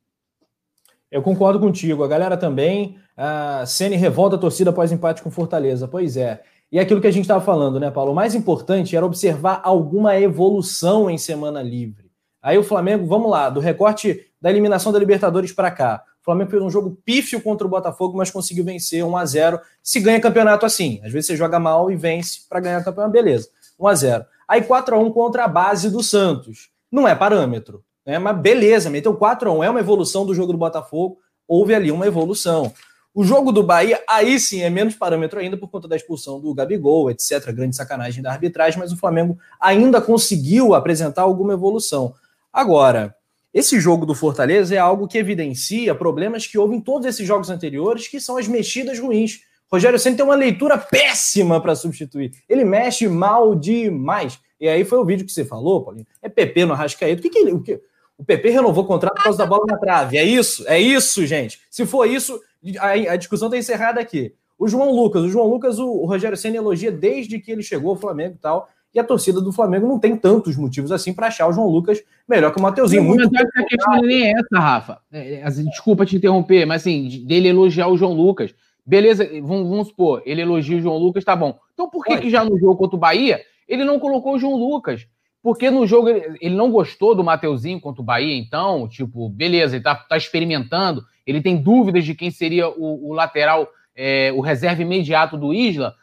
Eu concordo contigo. A galera também. A Ceni revolta a torcida após empate com Fortaleza. Pois é. E é aquilo que a gente estava falando, né, Paulo? O mais importante era observar alguma evolução em semana livre. Aí o Flamengo, vamos lá, do recorte da eliminação da Libertadores para cá. O Flamengo fez um jogo pífio contra o Botafogo, mas conseguiu vencer 1 a 0 Se ganha campeonato assim, às vezes você joga mal e vence para ganhar campeonato, beleza. 1 a 0 Aí 4 a 1 contra a base do Santos. Não é parâmetro, né? mas beleza, meteu 4 a 1 É uma evolução do jogo do Botafogo, houve ali uma evolução. O jogo do Bahia, aí sim, é menos parâmetro ainda por conta da expulsão do Gabigol, etc. Grande sacanagem da arbitragem, mas o Flamengo ainda conseguiu apresentar alguma evolução. Agora, esse jogo do Fortaleza é algo que evidencia problemas que houve em todos esses jogos anteriores, que são as mexidas ruins. Rogério Senna tem uma leitura péssima para substituir. Ele mexe mal demais. E aí foi o vídeo que você falou, Paulinho. É PP no Arrascaeta. O que, que ele. O, que, o PP renovou o contrato por causa da bola na trave. É isso? É isso, gente. Se for isso, a, a discussão está encerrada aqui. O João Lucas, o João Lucas, o, o Rogério Senna elogia desde que ele chegou ao Flamengo e tal. E a torcida do Flamengo não tem tantos motivos assim para achar o João Lucas melhor que o Mateuzinho. Muito mas a questão nem é essa, Rafa. É, é, assim, desculpa te interromper, mas assim, dele elogiar o João Lucas. Beleza, vamos, vamos supor, ele elogia o João Lucas, tá bom. Então por que, que já no jogo contra o Bahia ele não colocou o João Lucas? Porque no jogo ele, ele não gostou do Mateuzinho contra o Bahia, então, tipo, beleza, ele tá, tá experimentando, ele tem dúvidas de quem seria o, o lateral, é, o reserva imediato do Isla.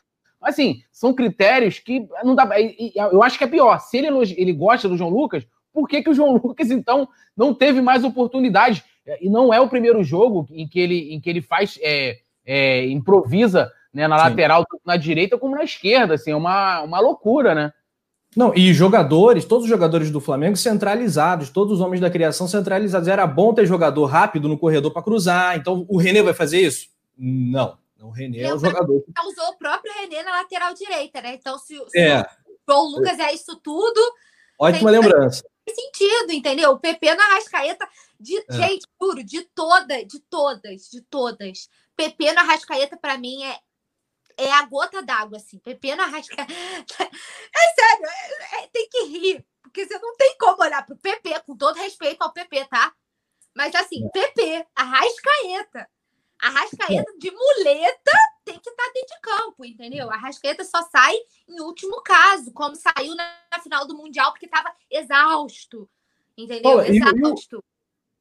Assim, são critérios que não dá. Eu acho que é pior. Se ele, ele gosta do João Lucas, por que, que o João Lucas, então, não teve mais oportunidade? E não é o primeiro jogo em que ele, em que ele faz. É, é, improvisa né, na Sim. lateral, tanto na direita como na esquerda. Assim, é uma, uma loucura, né? Não, e jogadores, todos os jogadores do Flamengo centralizados, todos os homens da criação centralizados. Era bom ter jogador rápido no corredor para cruzar. Então, o René vai fazer isso? Não. O René é o jogador. Usou o próprio René na lateral direita, né? Então, se, se é. o Lucas é isso tudo. Ótima lembrança. Faz sentido, entendeu? O PP na Rascaeta, de, é. gente, juro, de todas, de todas, de todas. PP na Rascaeta, para mim, é, é a gota d'água, assim. PP na Rascaeta. É sério, é, é, tem que rir. Porque você não tem como olhar pro PP, com todo respeito ao PP, tá? Mas assim, PP, Arrascaeta. A Rascaeta de muleta tem que estar tá dentro de campo, entendeu? A Rascaeta só sai em último caso, como saiu na final do Mundial, porque estava exausto. Entendeu? Pô, exausto.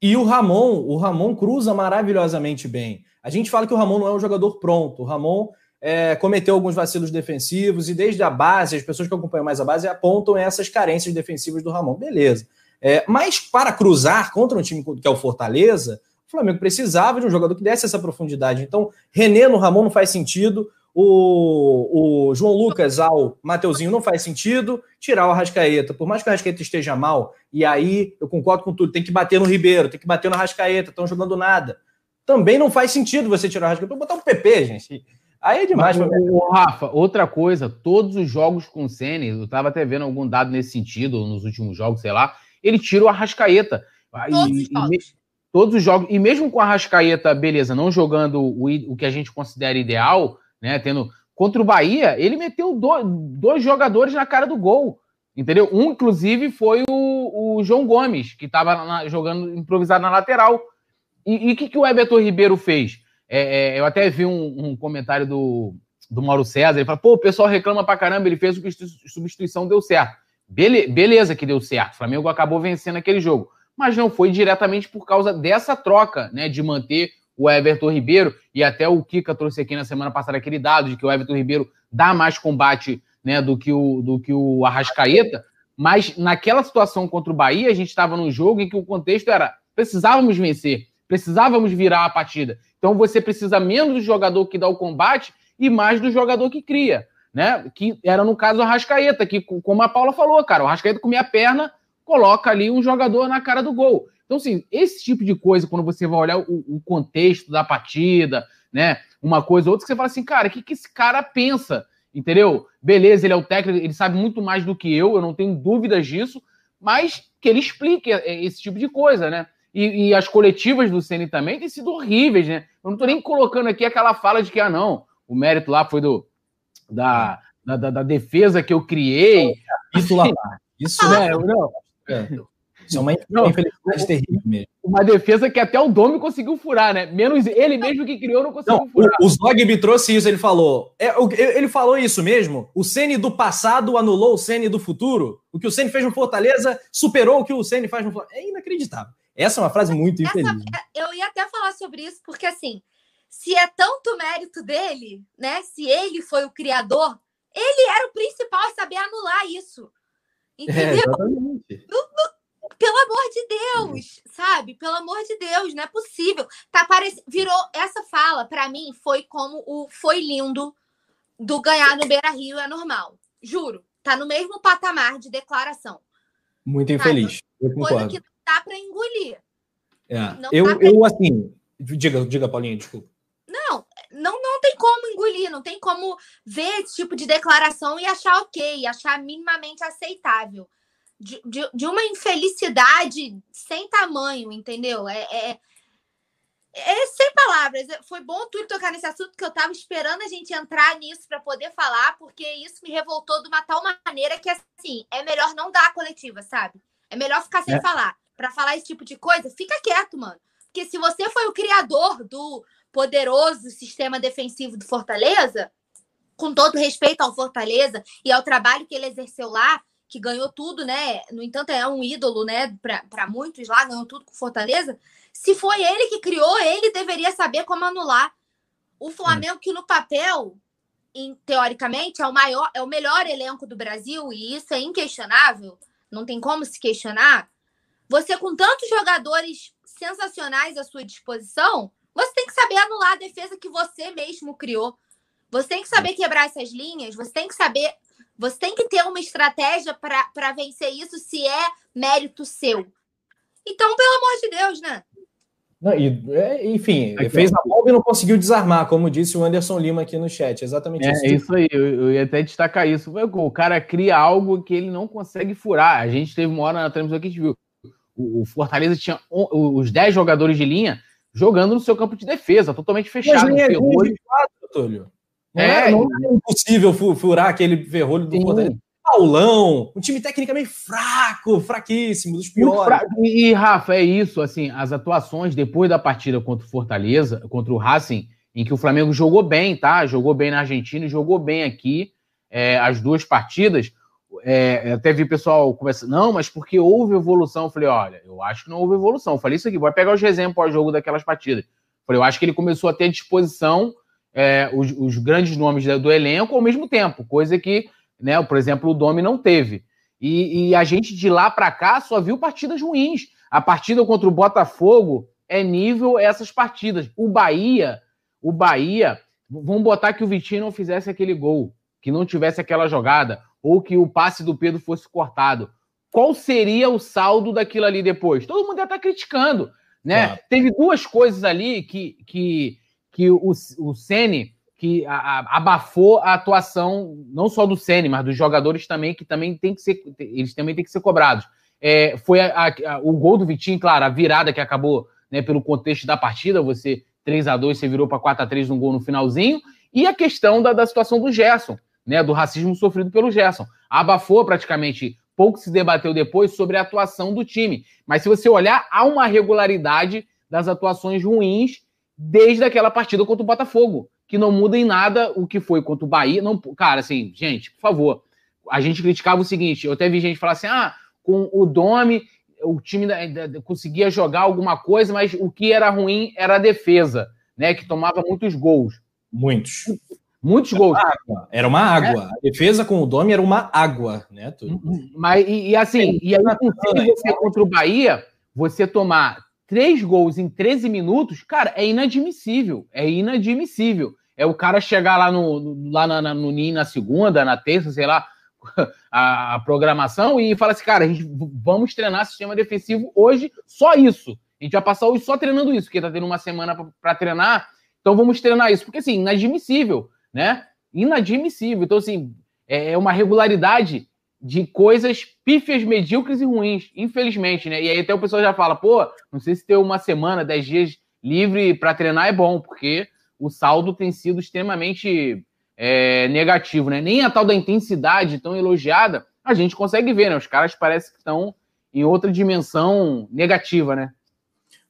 E, e, o Ramon, o Ramon cruza maravilhosamente bem. A gente fala que o Ramon não é um jogador pronto. O Ramon é, cometeu alguns vacilos defensivos e desde a base, as pessoas que acompanham mais a base apontam essas carências defensivas do Ramon. Beleza. É, mas para cruzar contra um time que é o Fortaleza, Flamengo precisava de um jogador que desse essa profundidade. Então, René no Ramon não faz sentido. O, o João Lucas ao Mateuzinho não faz sentido. Tirar o Arrascaeta, por mais que o Arrascaeta esteja mal, e aí eu concordo com tudo, tem que bater no Ribeiro, tem que bater no Arrascaeta, estão jogando nada. Também não faz sentido você tirar o Arrascaeta, botar um PP, gente. Aí é demais. Mas, o, Rafa, outra coisa, todos os jogos com o Senna, eu estava até vendo algum dado nesse sentido, nos últimos jogos, sei lá, ele tira o Arrascaeta. Todos e, os jogos todos os jogos, e mesmo com a Rascaeta, beleza, não jogando o, o que a gente considera ideal, né? Tendo. Contra o Bahia, ele meteu do, dois jogadores na cara do gol. Entendeu? Um, inclusive, foi o, o João Gomes, que estava jogando improvisado na lateral. E o que, que o Everton Ribeiro fez? É, é, eu até vi um, um, comentário do, do Mauro César, ele fala, pô, o pessoal reclama pra caramba, ele fez substituição, deu certo. Bele beleza que deu certo. O Flamengo acabou vencendo aquele jogo. Mas não foi diretamente por causa dessa troca, né? De manter o Everton Ribeiro. E até o Kika trouxe aqui na semana passada aquele dado de que o Everton Ribeiro dá mais combate né, do, que o, do que o Arrascaeta. Mas naquela situação contra o Bahia, a gente estava num jogo em que o contexto era precisávamos vencer, precisávamos virar a partida. Então você precisa menos do jogador que dá o combate e mais do jogador que cria, né? Que era no caso o Arrascaeta, que como a Paula falou, cara, o Arrascaeta com a perna, coloca ali um jogador na cara do gol. Então, assim, esse tipo de coisa, quando você vai olhar o, o contexto da partida, né? Uma coisa ou outra, você fala assim, cara, o que, que esse cara pensa? entendeu? Beleza, ele é o técnico, ele sabe muito mais do que eu, eu não tenho dúvidas disso, mas que ele explique é, esse tipo de coisa, né? E, e as coletivas do Ceni também têm sido horríveis, né? Eu não tô nem colocando aqui aquela fala de que, ah, não, o mérito lá foi do da, da, da, da defesa que eu criei. Isso lá. Isso, né? Não. É. Isso é uma infelicidade terrível mesmo. Uma defesa que até o Domi conseguiu furar, né? Menos ele mesmo que criou não conseguiu não, furar. O, o Zogby trouxe isso, ele falou. É, ele falou isso mesmo. O Ceni do passado anulou o Ceni do futuro. O que o Ceni fez no Fortaleza superou o que o Ceni faz no Fortaleza. É inacreditável. Essa é uma frase muito Essa, infeliz. Eu ia até falar sobre isso, porque assim, se é tanto mérito dele, né? Se ele foi o criador, ele era o principal a saber anular isso. É, Entendeu? É. Não, não, pelo amor de Deus, sabe? Pelo amor de Deus, não é possível. Tá parec... Virou essa fala, para mim, foi como o foi lindo do ganhar no Beira Rio é normal. Juro. Tá no mesmo patamar de declaração. Muito infeliz. Eu concordo. Coisa que dá para engolir. É. eu, pra... eu, assim. Diga, diga, Paulinho, desculpa. Não, não, não tem como engolir, não tem como ver esse tipo de declaração e achar ok, achar minimamente aceitável de, de, de uma infelicidade sem tamanho, entendeu? É, é, é, sem palavras. Foi bom tudo tocar nesse assunto, que eu estava esperando a gente entrar nisso para poder falar, porque isso me revoltou de uma tal maneira que, assim, é melhor não dar a coletiva, sabe? É melhor ficar sem é. falar. Para falar esse tipo de coisa, fica quieto, mano. Porque se você foi o criador do poderoso sistema defensivo do Fortaleza, com todo respeito ao Fortaleza e ao trabalho que ele exerceu lá, que ganhou tudo, né? No entanto, é um ídolo, né? Para muitos lá, ganhou tudo com Fortaleza. Se foi ele que criou, ele deveria saber como anular. O Flamengo, que no papel, em, teoricamente, é o maior, é o melhor elenco do Brasil, e isso é inquestionável, não tem como se questionar. Você, com tantos jogadores sensacionais à sua disposição, você tem que saber anular a defesa que você mesmo criou. Você tem que saber quebrar essas linhas, você tem que saber você tem que ter uma estratégia para vencer isso se é mérito seu. Então, pelo amor de Deus, né? Não, e, é, enfim, aqui, fez a bomba e não conseguiu desarmar, como disse o Anderson Lima aqui no chat. Exatamente é, isso. É isso aí, eu, eu, ia até destacar isso. O cara cria algo que ele não consegue furar. A gente teve uma hora na transmissão que a gente viu. O, o Fortaleza tinha os 10 jogadores de linha jogando no seu campo de defesa, totalmente fechado. Mas nem é de quatro, Túlio. Não é, é, não é impossível furar aquele ferrolho do Fortaleza. Paulão, um time tecnicamente fraco, fraquíssimo, dos piores. E, Rafa, é isso, assim, as atuações depois da partida contra o Fortaleza, contra o Racing, em que o Flamengo jogou bem, tá? Jogou bem na Argentina e jogou bem aqui, é, as duas partidas. É, até vi pessoal conversando, não, mas porque houve evolução? Eu falei, olha, eu acho que não houve evolução. Eu falei isso aqui, vai pegar os exemplos pós-jogo daquelas partidas. Eu falei, eu acho que ele começou a ter disposição é, os, os, grandes nomes do elenco ao mesmo tempo, coisa que, né, por exemplo, o Domi não teve. E, e a gente de lá para cá só viu partidas ruins. A partida contra o Botafogo é nível essas partidas. O Bahia, o Bahia, vamos botar que o Vitinho não fizesse aquele gol, que não tivesse aquela jogada, ou que o passe do Pedro fosse cortado. Qual seria o saldo daquilo ali depois? Todo mundo ia estar criticando, né? Claro. Teve duas coisas ali que, que que o, o Sene que a, a, abafou a atuação não só do Sene, mas dos jogadores também, que também tem que ser, eles também têm que ser cobrados. É, foi a, o gol do Vitinho, claro, a virada que acabou né, pelo contexto da partida, você 3 a 2 você virou para 4 a 3 no gol no finalzinho, e a questão da, da situação do Gerson, né, do racismo sofrido pelo Gerson. Abafou praticamente, pouco se debateu depois sobre a atuação do time. Mas se você olhar, há uma regularidade das atuações ruins desde aquela partida contra o Botafogo, que não muda em nada o que foi contra o Bahia. Não, cara, assim, gente, por favor, a gente criticava o seguinte: eu até vi gente falar assim, ah, com o Domi o time conseguia jogar alguma coisa, mas o que era ruim era a defesa, né? Que tomava muitos gols. Muitos. Muitos gols. Água. Era uma água. É. A defesa com o Domi era uma água, né? Tudo. Mas, e, e assim, e aí você contra o Bahia, você tomar três gols em 13 minutos, cara, é inadmissível. É inadmissível. É o cara chegar lá no, lá na, na, no NIN na segunda, na terça, sei lá, a, a, programação e fala assim, cara, a gente vamos treinar sistema defensivo hoje, só isso. A gente vai passar hoje só treinando isso, porque tá tendo uma semana para treinar, então vamos treinar isso. Porque, assim, inadmissível, né? Inadmissível. Então, assim, é, é uma regularidade de coisas pífias, medíocres e ruins, infelizmente, né? E aí até o pessoal já fala, pô, não sei se ter uma semana, dez dias livre para treinar é bom, porque o saldo tem sido extremamente é, negativo, né? Nem a tal da intensidade tão elogiada a gente consegue ver, né? Os caras parecem que estão em outra dimensão negativa, né?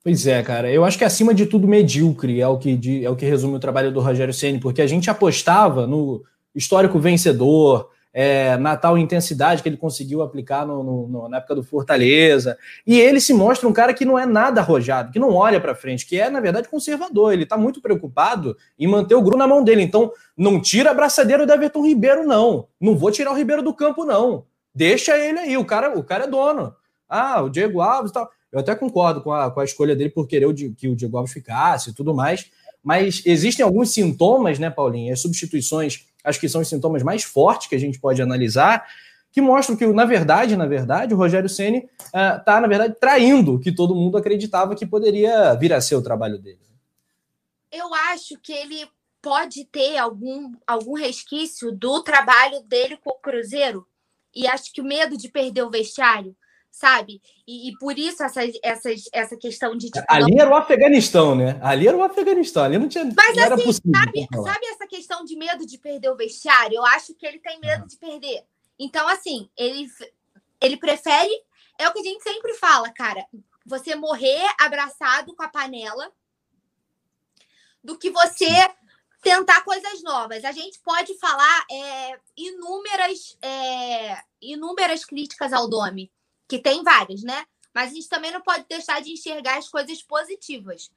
Pois é, cara. Eu acho que acima de tudo medíocre é o que, é o que resume o trabalho do Rogério Ceni, porque a gente apostava no histórico vencedor, é, na tal intensidade que ele conseguiu aplicar no, no, na época do Fortaleza. E ele se mostra um cara que não é nada arrojado, que não olha para frente, que é, na verdade, conservador. Ele está muito preocupado em manter o grupo na mão dele. Então, não tira a braçadeira do Everton Ribeiro, não. Não vou tirar o Ribeiro do campo, não. Deixa ele aí, o cara, o cara é dono. Ah, o Diego Alves e tal. Eu até concordo com a, com a escolha dele por querer o, que o Diego Alves ficasse e tudo mais. Mas existem alguns sintomas, né, Paulinho? As substituições acho que são os sintomas mais fortes que a gente pode analisar, que mostram que, na verdade, na verdade, o Rogério Ceni está, uh, na verdade, traindo o que todo mundo acreditava que poderia vir a ser o trabalho dele. Eu acho que ele pode ter algum, algum resquício do trabalho dele com o Cruzeiro. E acho que o medo de perder o vestiário sabe? E, e, por isso essa, essa, essa questão de. Tipo, ali não... era o Afeganistão, né? Ali era o Afeganistão, ali não tinha. Mas não assim, possível, sabe, sabe essa questão de medo de perder o vestiário? Eu acho que ele tem medo de perder. Então, assim, ele, ele prefere. É o que a gente sempre fala, cara. Você morrer abraçado com a panela do que você tentar coisas novas. A gente pode falar é, inúmeras, é, inúmeras críticas ao Domi que tem várias, né? Mas a gente também não pode deixar de enxergar as coisas positivas.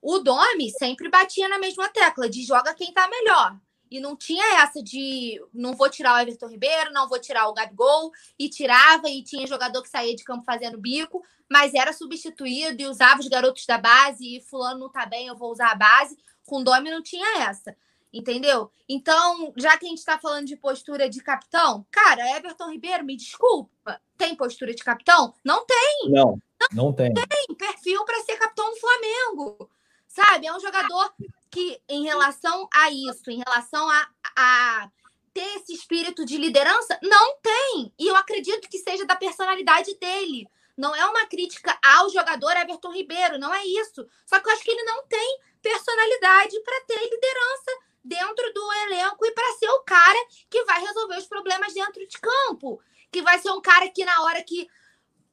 O Domi sempre batia na mesma tecla de joga quem tá melhor. E não tinha essa de não vou tirar o Everton Ribeiro, não vou tirar o Gabigol, e tirava, e tinha jogador que saía de campo fazendo bico, mas era substituído e usava os garotos da base, e fulano não tá bem, eu vou usar a base. Com o Domi não tinha essa. Entendeu? Então, já que a gente está falando de postura de capitão, cara, Everton Ribeiro, me desculpa, tem postura de capitão? Não tem. Não, não, não tem. Tem perfil para ser capitão do Flamengo. Sabe? É um jogador que, em relação a isso, em relação a, a ter esse espírito de liderança, não tem. E eu acredito que seja da personalidade dele. Não é uma crítica ao jogador Everton Ribeiro, não é isso. Só que eu acho que ele não tem personalidade para ter liderança dentro do elenco e para ser o cara que vai resolver os problemas dentro de campo. Que vai ser um cara que, na hora que,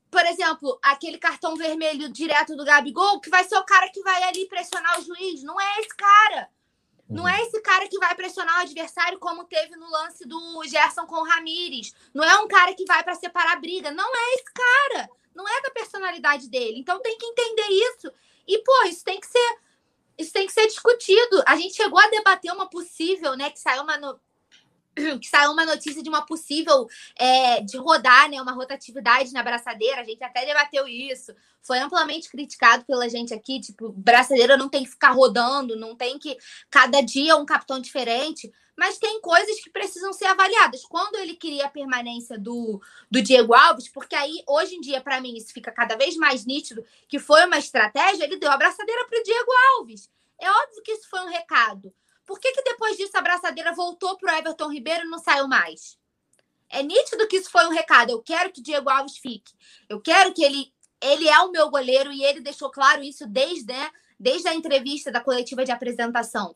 por exemplo, aquele cartão vermelho direto do Gabigol, que vai ser o cara que vai ali pressionar o juiz. Não é esse cara. Não é esse cara que vai pressionar o adversário, como teve no lance do Gerson com o Ramires. Não é um cara que vai para separar a briga. Não é esse cara. Não é da personalidade dele. Então tem que entender isso. E, pô, isso tem que ser isso tem que ser discutido. A gente chegou a debater uma possível, né? Que saiu uma, no... que saiu uma notícia de uma possível é, de rodar, né? Uma rotatividade na braçadeira. A gente até debateu isso. Foi amplamente criticado pela gente aqui. Tipo, braçadeira não tem que ficar rodando, não tem que cada dia um capitão diferente. Mas tem coisas que precisam ser avaliadas. Quando ele queria a permanência do, do Diego Alves, porque aí, hoje em dia, para mim, isso fica cada vez mais nítido, que foi uma estratégia, ele deu a braçadeira para o Diego Alves. É óbvio que isso foi um recado. Por que, que depois disso a braçadeira voltou para o Everton Ribeiro e não saiu mais? É nítido que isso foi um recado. Eu quero que Diego Alves fique. Eu quero que ele. Ele é o meu goleiro e ele deixou claro isso desde, né, desde a entrevista da coletiva de apresentação.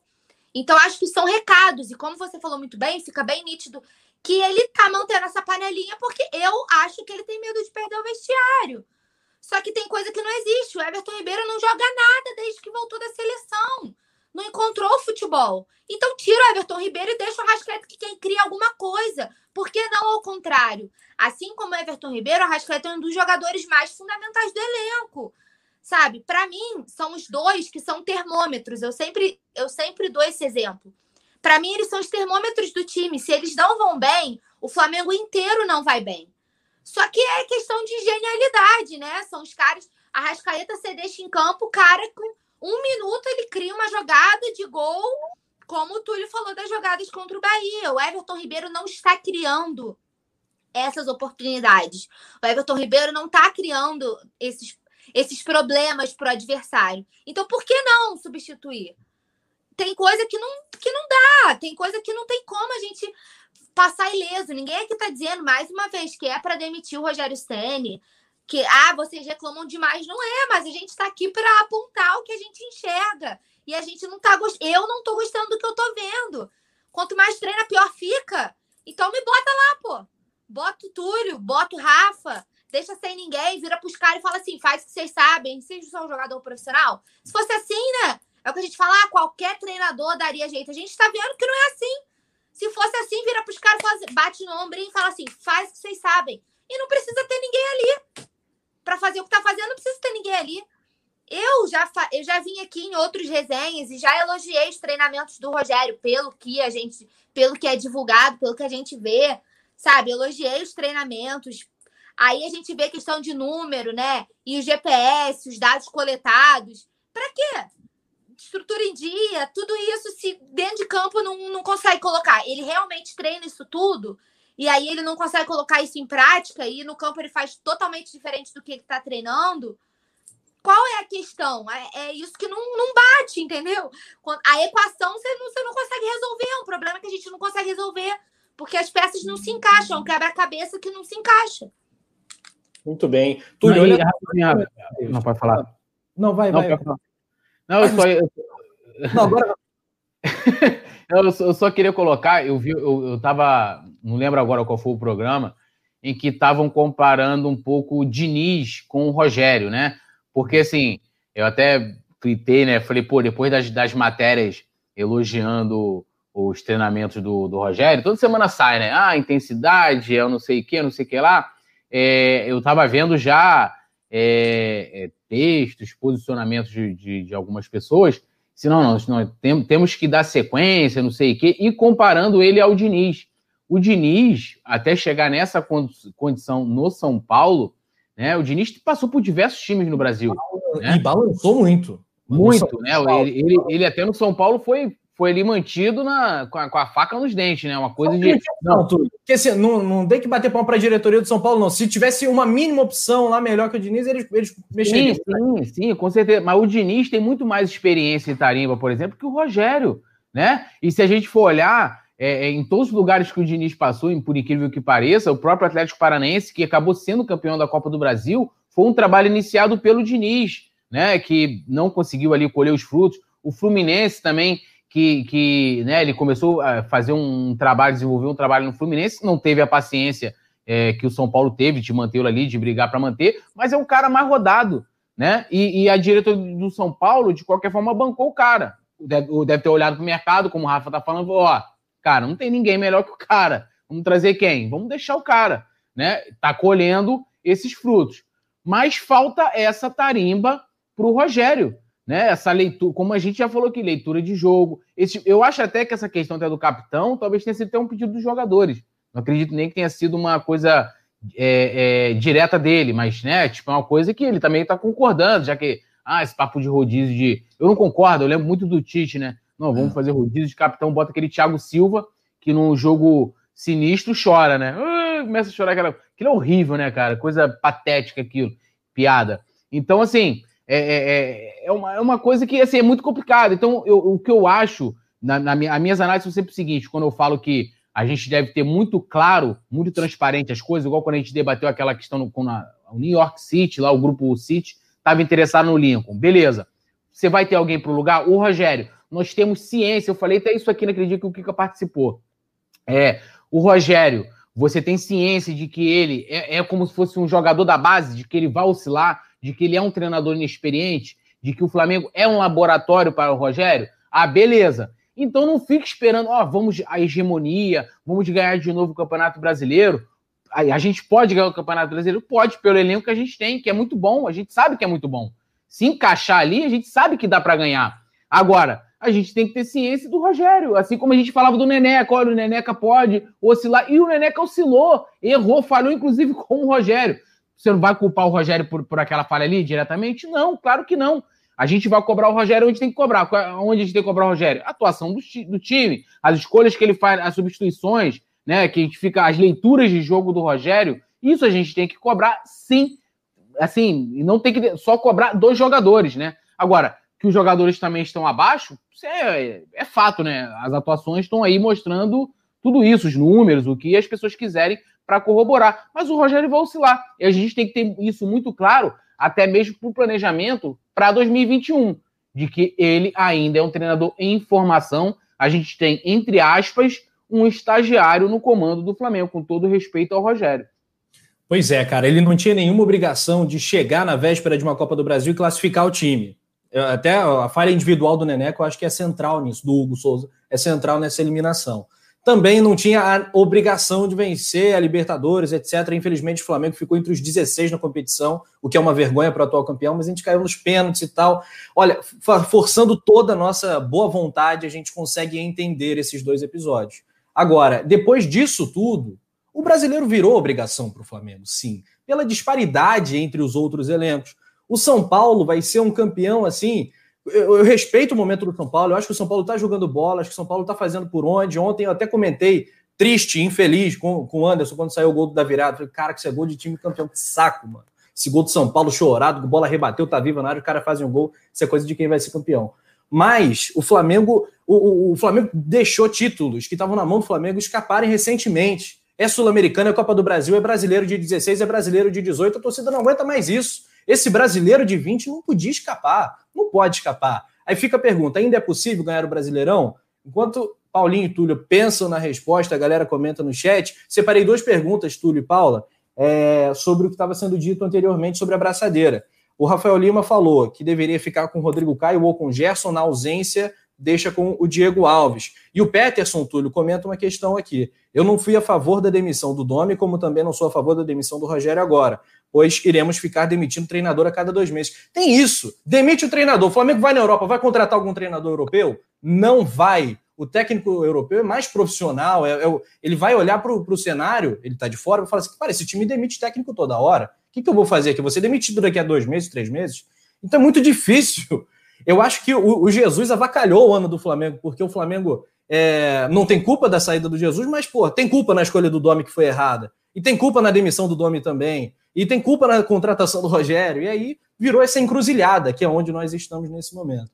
Então, acho que são recados. E como você falou muito bem, fica bem nítido que ele tá mantendo essa panelinha porque eu acho que ele tem medo de perder o vestiário. Só que tem coisa que não existe. O Everton Ribeiro não joga nada desde que voltou da seleção. Não encontrou o futebol. Então tira o Everton Ribeiro e deixa o Rascaeta que quem cria alguma coisa. Por que não ao contrário? Assim como Everton Ribeiro, a Arrascaeta é um dos jogadores mais fundamentais do elenco. Sabe? Para mim, são os dois que são termômetros. Eu sempre, eu sempre dou esse exemplo. Para mim, eles são os termômetros do time. Se eles não vão bem, o Flamengo inteiro não vai bem. Só que é questão de genialidade, né? São os caras. A Rascaeta você deixa em campo, o cara com um minuto ele cria uma jogada de gol, como o Túlio falou das jogadas contra o Bahia. O Everton Ribeiro não está criando essas oportunidades. O Everton Ribeiro não está criando esses, esses problemas para o adversário. Então, por que não substituir? Tem coisa que não, que não dá, tem coisa que não tem como a gente passar ileso. Ninguém aqui está dizendo, mais uma vez, que é para demitir o Rogério Ceni que ah, vocês reclamam demais, não é, mas a gente está aqui para apontar o que a gente enxerga. E a gente não tá gostando. Eu não estou gostando do que eu estou vendo. Quanto mais treina, pior fica. Então me bota lá, pô. Bota o Túlio, bota o Rafa, deixa sem ninguém, vira pros caras e fala assim: faz o que vocês sabem, vocês são um jogador profissional. Se fosse assim, né? É o que a gente fala, ah, qualquer treinador daria jeito. A gente está vendo que não é assim. Se fosse assim, vira pros caras, bate no ombro e fala assim: faz o que vocês sabem. E não precisa ter ninguém ali. Para fazer o que tá fazendo, não precisa ter ninguém ali. Eu já, eu já vim aqui em outros resenhas e já elogiei os treinamentos do Rogério pelo que a gente, pelo que é divulgado, pelo que a gente vê, sabe? Elogiei os treinamentos. Aí a gente vê questão de número, né? E o GPS, os dados coletados. Para quê? Estrutura em dia, tudo isso se dentro de campo não, não consegue colocar. Ele realmente treina isso tudo e aí ele não consegue colocar isso em prática e no campo ele faz totalmente diferente do que ele está treinando. Qual é a questão? É, é isso que não, não bate, entendeu? A equação você não, você não consegue resolver. É um problema que a gente não consegue resolver. Porque as peças não se encaixam. É um quebra-cabeça que não se encaixa. Muito bem. Túlio, olha... Não, pode falar. Não, vai, não, vai. Não, eu só... Eu... Não, agora... eu, só, eu só queria colocar, eu vi, eu, eu tava, não lembro agora qual foi o programa, em que estavam comparando um pouco o Diniz com o Rogério, né? Porque, assim, eu até tuitei, né? Falei, pô, depois das, das matérias elogiando os treinamentos do, do Rogério, toda semana sai, né? Ah, intensidade, eu não sei o que, não sei o que lá. É, eu estava vendo já é, é, textos, posicionamentos de, de, de, algumas pessoas. Se não, nós tem, temos que dar sequência, não sei o quê, e comparando ele ao Diniz. O Diniz, até chegar nessa condição no São Paulo, né? O Diniz passou por diversos times no Brasil. Né? E balançou muito. Muito, né? Ele, ele, ele, até no São Paulo foi, foi ali mantido na, com, a, com a faca nos dentes, né? Uma coisa de. Não, porque assim, não, não tem que bater pau para a diretoria do São Paulo, não. Se tivesse uma mínima opção lá melhor que o Diniz, eles, eles mexeriam. Sim, sim, sim, com certeza. Mas o Diniz tem muito mais experiência em Tarimba, por exemplo, que o Rogério, né? E se a gente for olhar é, é, em todos os lugares que o Diniz passou, por incrível que pareça, o próprio Atlético Paranaense, que acabou sendo campeão da Copa do Brasil, foi um trabalho iniciado pelo Diniz, né, que não conseguiu ali colher os frutos. O Fluminense também, que, que né, ele começou a fazer um trabalho, desenvolver um trabalho no Fluminense, não teve a paciência é, que o São Paulo teve de mantê-lo ali, de brigar para manter, mas é um cara mais rodado, né? E, e, a diretoria do São Paulo, de qualquer forma, bancou o cara. Deve, deve ter olhado para o mercado, como o Rafa tá falando, ó, Cara, não tem ninguém melhor que o cara. Vamos trazer quem? Vamos deixar o cara, né? Tá colhendo esses frutos. Mas falta essa tarimba para o Rogério, né? Essa leitura, como a gente já falou aqui, leitura de jogo. Esse, eu acho até que essa questão até do capitão talvez tenha sido até um pedido dos jogadores. Não acredito nem que tenha sido uma coisa é, é, direta dele, mas, né? Tipo, é uma coisa que ele também está concordando, já que, ah, esse papo de rodízio de. Eu não concordo, eu lembro muito do Tite, né? Não, vamos é. fazer rodízio de capitão, bota aquele Thiago Silva, que num jogo sinistro chora, né? Uh, começa a chorar aquela. Aquilo é horrível, né, cara? Coisa patética aquilo, piada. Então, assim, é, é, é, é uma, é uma coisa que assim, é muito complicada. Então, eu, o que eu acho, na, na minha, as minhas análises são sempre o seguinte: quando eu falo que a gente deve ter muito claro, muito transparente as coisas, igual quando a gente debateu aquela questão no, com a, o New York City, lá o grupo City, estava interessado no Lincoln. Beleza. Você vai ter alguém para o lugar? O Rogério nós temos ciência. Eu falei até isso aqui naquele dia que o Kika participou. É, o Rogério, você tem ciência de que ele é, é, como se fosse um jogador da base, de que ele vai oscilar, de que ele é um treinador inexperiente, de que o Flamengo é um laboratório para o Rogério? Ah, beleza. Então não fique esperando, ó, vamos a hegemonia, vamos ganhar de novo o Campeonato Brasileiro. A, a gente pode ganhar o Campeonato Brasileiro? Pode, pelo elenco que a gente tem, que é muito bom, a gente sabe que é muito bom. Se encaixar ali, a gente sabe que dá para ganhar. Agora, a gente tem que ter ciência do Rogério. Assim como a gente falava do Neneca, olha, o Neneca pode oscilar. E o Neneca oscilou, errou, falhou, inclusive com o Rogério. Você não vai culpar o Rogério por, por aquela falha ali diretamente? Não, claro que não. A gente vai cobrar o Rogério onde tem que cobrar. Onde a gente tem que cobrar o Rogério? A atuação do, do time, as escolhas que ele faz, as substituições, né? Que a gente fica, as leituras de jogo do Rogério. Isso a gente tem que cobrar sim. Assim, não tem que só cobrar dos jogadores, né? Agora, que os jogadores também estão abaixo, é, é fato, né? As atuações estão aí mostrando tudo isso, os números, o que as pessoas quiserem para corroborar. Mas o Rogério vai oscilar. E a gente tem que ter isso muito claro, até mesmo para o planejamento para 2021, de que ele ainda é um treinador em formação. A gente tem, entre aspas, um estagiário no comando do Flamengo, com todo respeito ao Rogério. Pois é, cara, ele não tinha nenhuma obrigação de chegar na véspera de uma Copa do Brasil e classificar o time. Até a falha individual do Neneco, eu acho que é central nisso, do Hugo Souza, é central nessa eliminação também não tinha a obrigação de vencer a Libertadores, etc. Infelizmente, o Flamengo ficou entre os 16 na competição, o que é uma vergonha para o atual campeão, mas a gente caiu nos pênaltis e tal. Olha, forçando toda a nossa boa vontade, a gente consegue entender esses dois episódios. Agora, depois disso tudo, o brasileiro virou obrigação para o Flamengo, sim, pela disparidade entre os outros elencos. O São Paulo vai ser um campeão assim eu, eu, respeito o momento do São Paulo, eu acho que o São Paulo está jogando bola, acho que o São Paulo está fazendo por onde. Ontem eu até comentei, triste, infeliz, com, com o Anderson, quando saiu o gol da virada. Falei, cara, que isso é gol de time campeão, que saco, mano. Esse gol do São Paulo chorado, bola rebateu, tá viva na área, o cara faz um gol, isso é coisa de quem vai ser campeão. Mas o Flamengo, o, o Flamengo deixou títulos que estavam na mão do Flamengo escaparem recentemente. É Sul-Americana, é Copa do Brasil, é brasileiro de 16, é brasileiro de 18, a torcida não aguenta mais isso. Esse brasileiro de 20 não podia escapar, não pode escapar. Aí fica a pergunta: ainda é possível ganhar o Brasileirão? Enquanto Paulinho e Túlio pensam na resposta, a galera comenta no chat. Separei duas perguntas, Túlio e Paula, é, sobre o que estava sendo dito anteriormente sobre a braçadeira. O Rafael Lima falou que deveria ficar com o Rodrigo Caio ou com o Gerson na ausência, deixa com o Diego Alves. E o Peterson Túlio comenta uma questão aqui. Eu não fui a favor da demissão do Domi, como também não sou a favor da demissão do Rogério agora pois iremos ficar demitindo treinador a cada dois meses. Tem isso. Demite o treinador. O Flamengo vai na Europa, vai contratar algum treinador europeu? Não vai. O técnico europeu é mais profissional, é, é ele vai olhar para o cenário, ele está de fora, e fala assim: cara, esse time demite técnico toda hora. O que, que eu vou fazer aqui? Você demitido daqui a dois meses, três meses? Então é muito difícil. Eu acho que o, o Jesus avacalhou o ano do Flamengo, porque o Flamengo é, não tem culpa da saída do Jesus, mas, pô, tem culpa na escolha do Domi que foi errada. E tem culpa na demissão do Domi também. E tem culpa na contratação do Rogério. E aí virou essa encruzilhada, que é onde nós estamos nesse momento.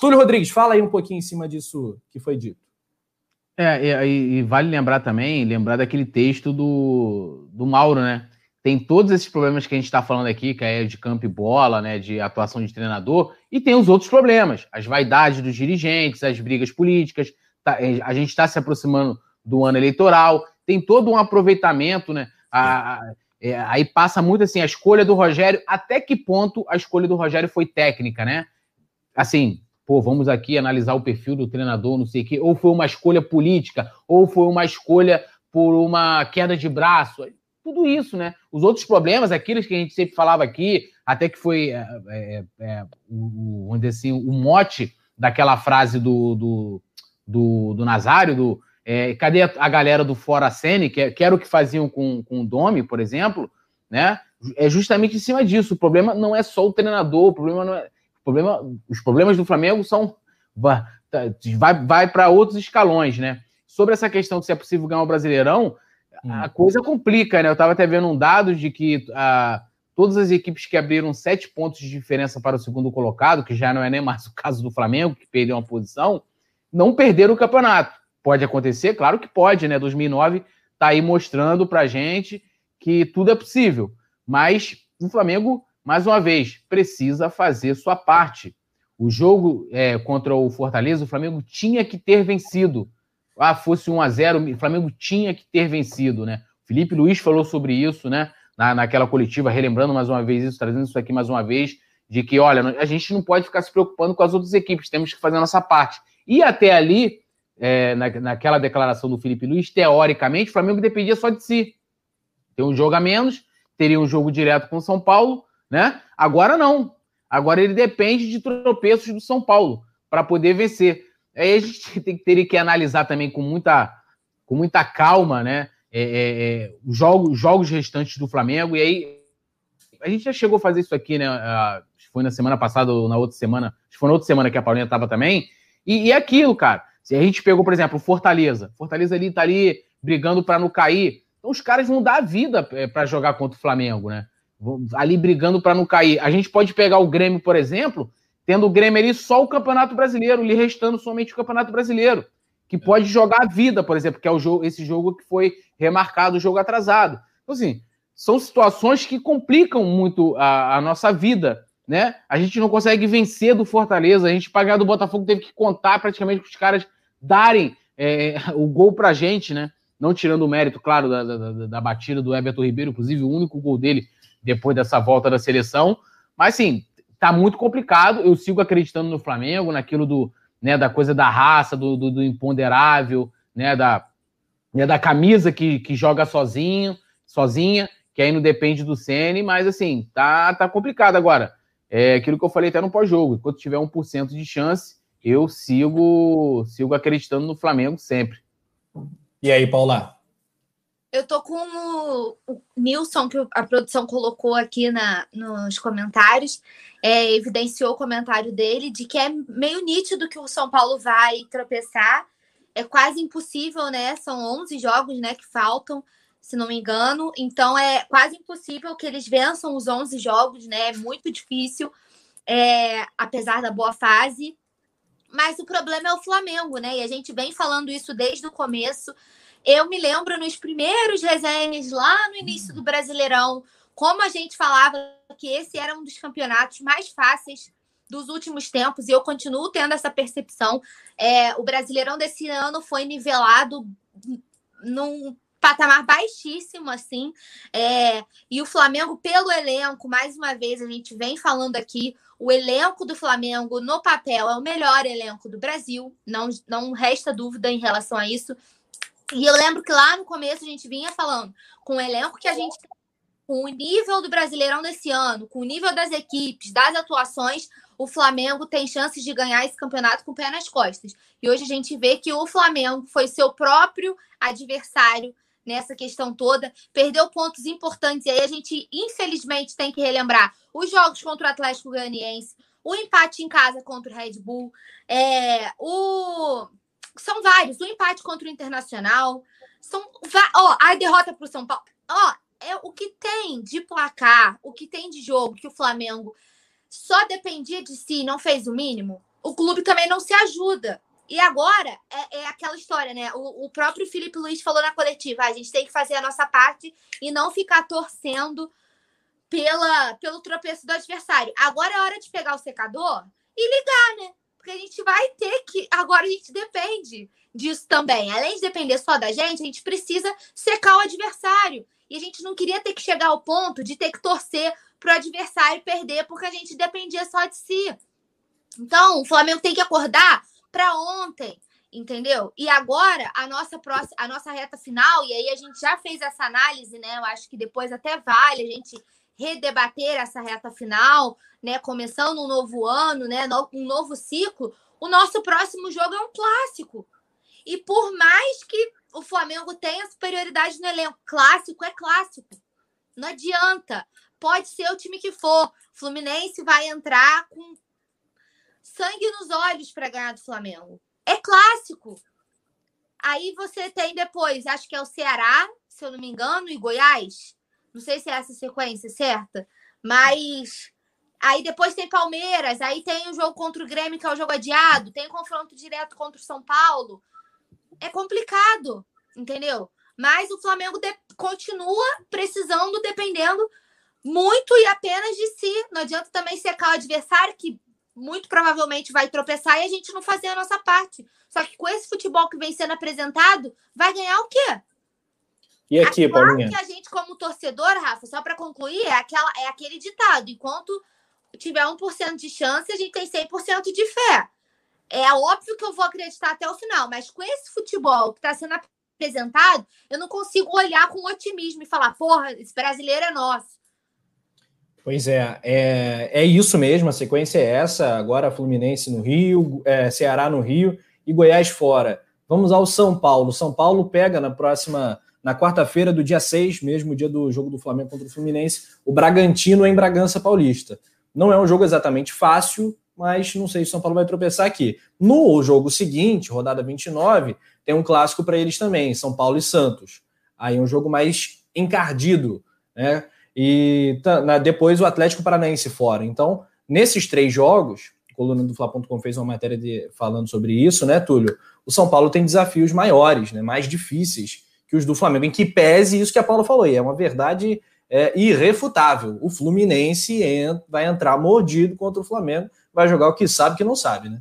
Túlio Rodrigues, fala aí um pouquinho em cima disso que foi dito. É, e, e vale lembrar também, lembrar daquele texto do, do Mauro, né? Tem todos esses problemas que a gente está falando aqui, que é de campo e bola, né? De atuação de treinador, e tem os outros problemas, as vaidades dos dirigentes, as brigas políticas. Tá, a gente está se aproximando do ano eleitoral, tem todo um aproveitamento, né? A, a, é, aí passa muito assim a escolha do Rogério, até que ponto a escolha do Rogério foi técnica, né? Assim, pô, vamos aqui analisar o perfil do treinador, não sei o quê, ou foi uma escolha política, ou foi uma escolha por uma queda de braço, tudo isso, né? Os outros problemas, aqueles que a gente sempre falava aqui, até que foi é, é, é o, dizer assim, o mote daquela frase do, do, do, do Nazário, do é, cadê a, galera do Fora Sene, que, que era o que faziam com, com o Domi, por exemplo, né? É justamente em cima disso. O problema não é só o treinador, o problema não é. O problema, os problemas do Flamengo são. Vai, vai para outros escalões, né? Sobre essa questão de se é possível ganhar o Brasileirão, hum. a coisa complica, né? Eu estava até vendo um dado de que a, todas as equipes que abriram sete pontos de diferença para o segundo colocado, que já não é nem mais o caso do Flamengo, que perdeu uma posição, não perderam o campeonato. Pode acontecer? Claro que pode, né? 2009 está aí mostrando para gente que tudo é possível. Mas o Flamengo, mais uma vez, precisa fazer sua parte. O jogo é, contra o Fortaleza, o Flamengo tinha que ter vencido. Ah, fosse 1 a 0 o Flamengo tinha que ter vencido, né? Felipe Luiz falou sobre isso, né? Na, naquela coletiva, relembrando mais uma vez isso, trazendo isso aqui mais uma vez, de que, olha, a gente não pode ficar se preocupando com as outras equipes, temos que fazer a nossa parte. E até ali, é, na, naquela declaração do Felipe Luiz, teoricamente, o Flamengo dependia só de si. Tem um jogo a menos, teria um jogo direto com o São Paulo, né? Agora não. Agora ele depende de tropeços do São Paulo para poder vencer. Aí a gente tem, teria que analisar também com muita, com muita calma, né? É, é, é, os jogos, jogos restantes do Flamengo. E aí a gente já chegou a fazer isso aqui, né? Foi na semana passada ou na outra semana. Acho que foi na outra semana que a Paulinha estava também. E, e é aquilo, cara. Se a gente pegou, por exemplo, o Fortaleza. Fortaleza ali tá ali brigando para não cair. Então os caras vão dar a vida é, para jogar contra o Flamengo, né? Ali brigando para não cair. A gente pode pegar o Grêmio, por exemplo, tendo o Grêmio ali só o Campeonato Brasileiro, lhe restando somente o Campeonato Brasileiro, que é. pode jogar a vida, por exemplo, que é o jogo, esse jogo que foi remarcado, o jogo atrasado. Então, assim, são situações que complicam muito a, a nossa vida, né? A gente não consegue vencer do Fortaleza, a gente pagar do Botafogo teve que contar praticamente com os caras darem é, o gol pra gente, né? Não tirando o mérito, claro, da, da, da, batida do Everton Ribeiro, inclusive o único gol dele depois dessa volta da seleção. Mas, sim, tá muito complicado. Eu sigo acreditando no Flamengo, naquilo do, né, da coisa da raça, do, do, do imponderável, né, da, né, da camisa que, que joga sozinho, sozinha, que aí não depende do CN, mas, assim, tá, tá complicado agora. É aquilo que eu falei até no pós-jogo. Enquanto tiver 1% de chance, eu sigo, sigo acreditando no Flamengo sempre. E aí, Paula? Eu tô com o, o Nilson, que a produção colocou aqui na, nos comentários, é, evidenciou o comentário dele de que é meio nítido que o São Paulo vai tropeçar. É quase impossível, né? São 11 jogos né, que faltam, se não me engano. Então é quase impossível que eles vençam os 11 jogos, né? É muito difícil, é, apesar da boa fase. Mas o problema é o Flamengo, né? E a gente vem falando isso desde o começo. Eu me lembro nos primeiros resenhas lá no início do Brasileirão, como a gente falava que esse era um dos campeonatos mais fáceis dos últimos tempos, e eu continuo tendo essa percepção. É, o Brasileirão desse ano foi nivelado num patamar baixíssimo, assim. É, e o Flamengo, pelo elenco, mais uma vez, a gente vem falando aqui, o elenco do Flamengo, no papel, é o melhor elenco do Brasil, não, não resta dúvida em relação a isso. E eu lembro que lá no começo a gente vinha falando com o elenco que a gente com o nível do Brasileirão desse ano, com o nível das equipes, das atuações, o Flamengo tem chances de ganhar esse campeonato com o pé nas costas. E hoje a gente vê que o Flamengo foi seu próprio adversário nessa questão toda, perdeu pontos importantes. E aí a gente, infelizmente, tem que relembrar os jogos contra o Atlético Goianiense, o empate em casa contra o Red Bull, é, o... são vários, o empate contra o Internacional, são ó, a derrota para o São Paulo. Ó, é o que tem de placar, o que tem de jogo que o Flamengo só dependia de si, não fez o mínimo. O clube também não se ajuda. E agora é, é aquela história, né? O, o, próprio Felipe Luiz falou na coletiva: ah, a gente tem que fazer a nossa parte e não ficar torcendo pela, pelo tropeço do adversário. Agora é hora de pegar o secador e ligar, né? Porque a gente vai ter que. Agora a gente depende disso também. Além de depender só da gente, a gente precisa secar o adversário. E a gente não queria ter que chegar ao ponto de ter que torcer para o adversário perder, porque a gente dependia só de si. Então, o Flamengo tem que acordar para ontem, entendeu? E agora a nossa próxima, a nossa reta final, e aí a gente já fez essa análise, né? Eu acho que depois até vale a gente redebater essa reta final, né? Começando um novo ano, né? Um novo ciclo. O nosso próximo jogo é um clássico. E por mais que o Flamengo tenha superioridade no elenco, clássico é clássico. Não adianta. Pode ser o time que for. Fluminense vai entrar com sangue nos olhos para ganhar do Flamengo. É clássico. Aí você tem depois, acho que é o Ceará, se eu não me engano, e Goiás. Não sei se é essa sequência certa, mas aí depois tem Palmeiras, aí tem o jogo contra o Grêmio, que é o jogo adiado, tem confronto direto contra o São Paulo. É complicado, entendeu? Mas o Flamengo de... continua precisando, dependendo muito e apenas de si. Não adianta também secar o adversário, que muito provavelmente vai tropeçar e a gente não fazer a nossa parte. Só que com esse futebol que vem sendo apresentado, vai ganhar o quê? E aqui, é claro Paulinha? que a gente, como torcedor, Rafa, só para concluir, é, aquela, é aquele ditado: enquanto tiver 1% de chance, a gente tem 100% de fé. é óbvio que eu vou acreditar até o final, mas com esse futebol que está sendo apresentado, eu não consigo olhar com otimismo e falar, porra, esse brasileiro é nosso. Pois é, é, é isso mesmo, a sequência é essa, agora Fluminense no Rio, é, Ceará no Rio e Goiás fora. Vamos ao São Paulo. São Paulo pega na próxima, na quarta-feira do dia 6, mesmo dia do jogo do Flamengo contra o Fluminense, o Bragantino em Bragança Paulista. Não é um jogo exatamente fácil, mas não sei se o São Paulo vai tropeçar aqui. No jogo seguinte, rodada 29, tem um clássico para eles também, São Paulo e Santos. Aí um jogo mais encardido, né? E tá, depois o Atlético Paranaense fora. Então, nesses três jogos, a coluna do Fla.com fez uma matéria de, falando sobre isso, né, Túlio? O São Paulo tem desafios maiores, né, mais difíceis que os do Flamengo, em que pese isso que a Paula falou, e é uma verdade é, irrefutável. O Fluminense vai entrar mordido contra o Flamengo, vai jogar o que sabe que não sabe, né?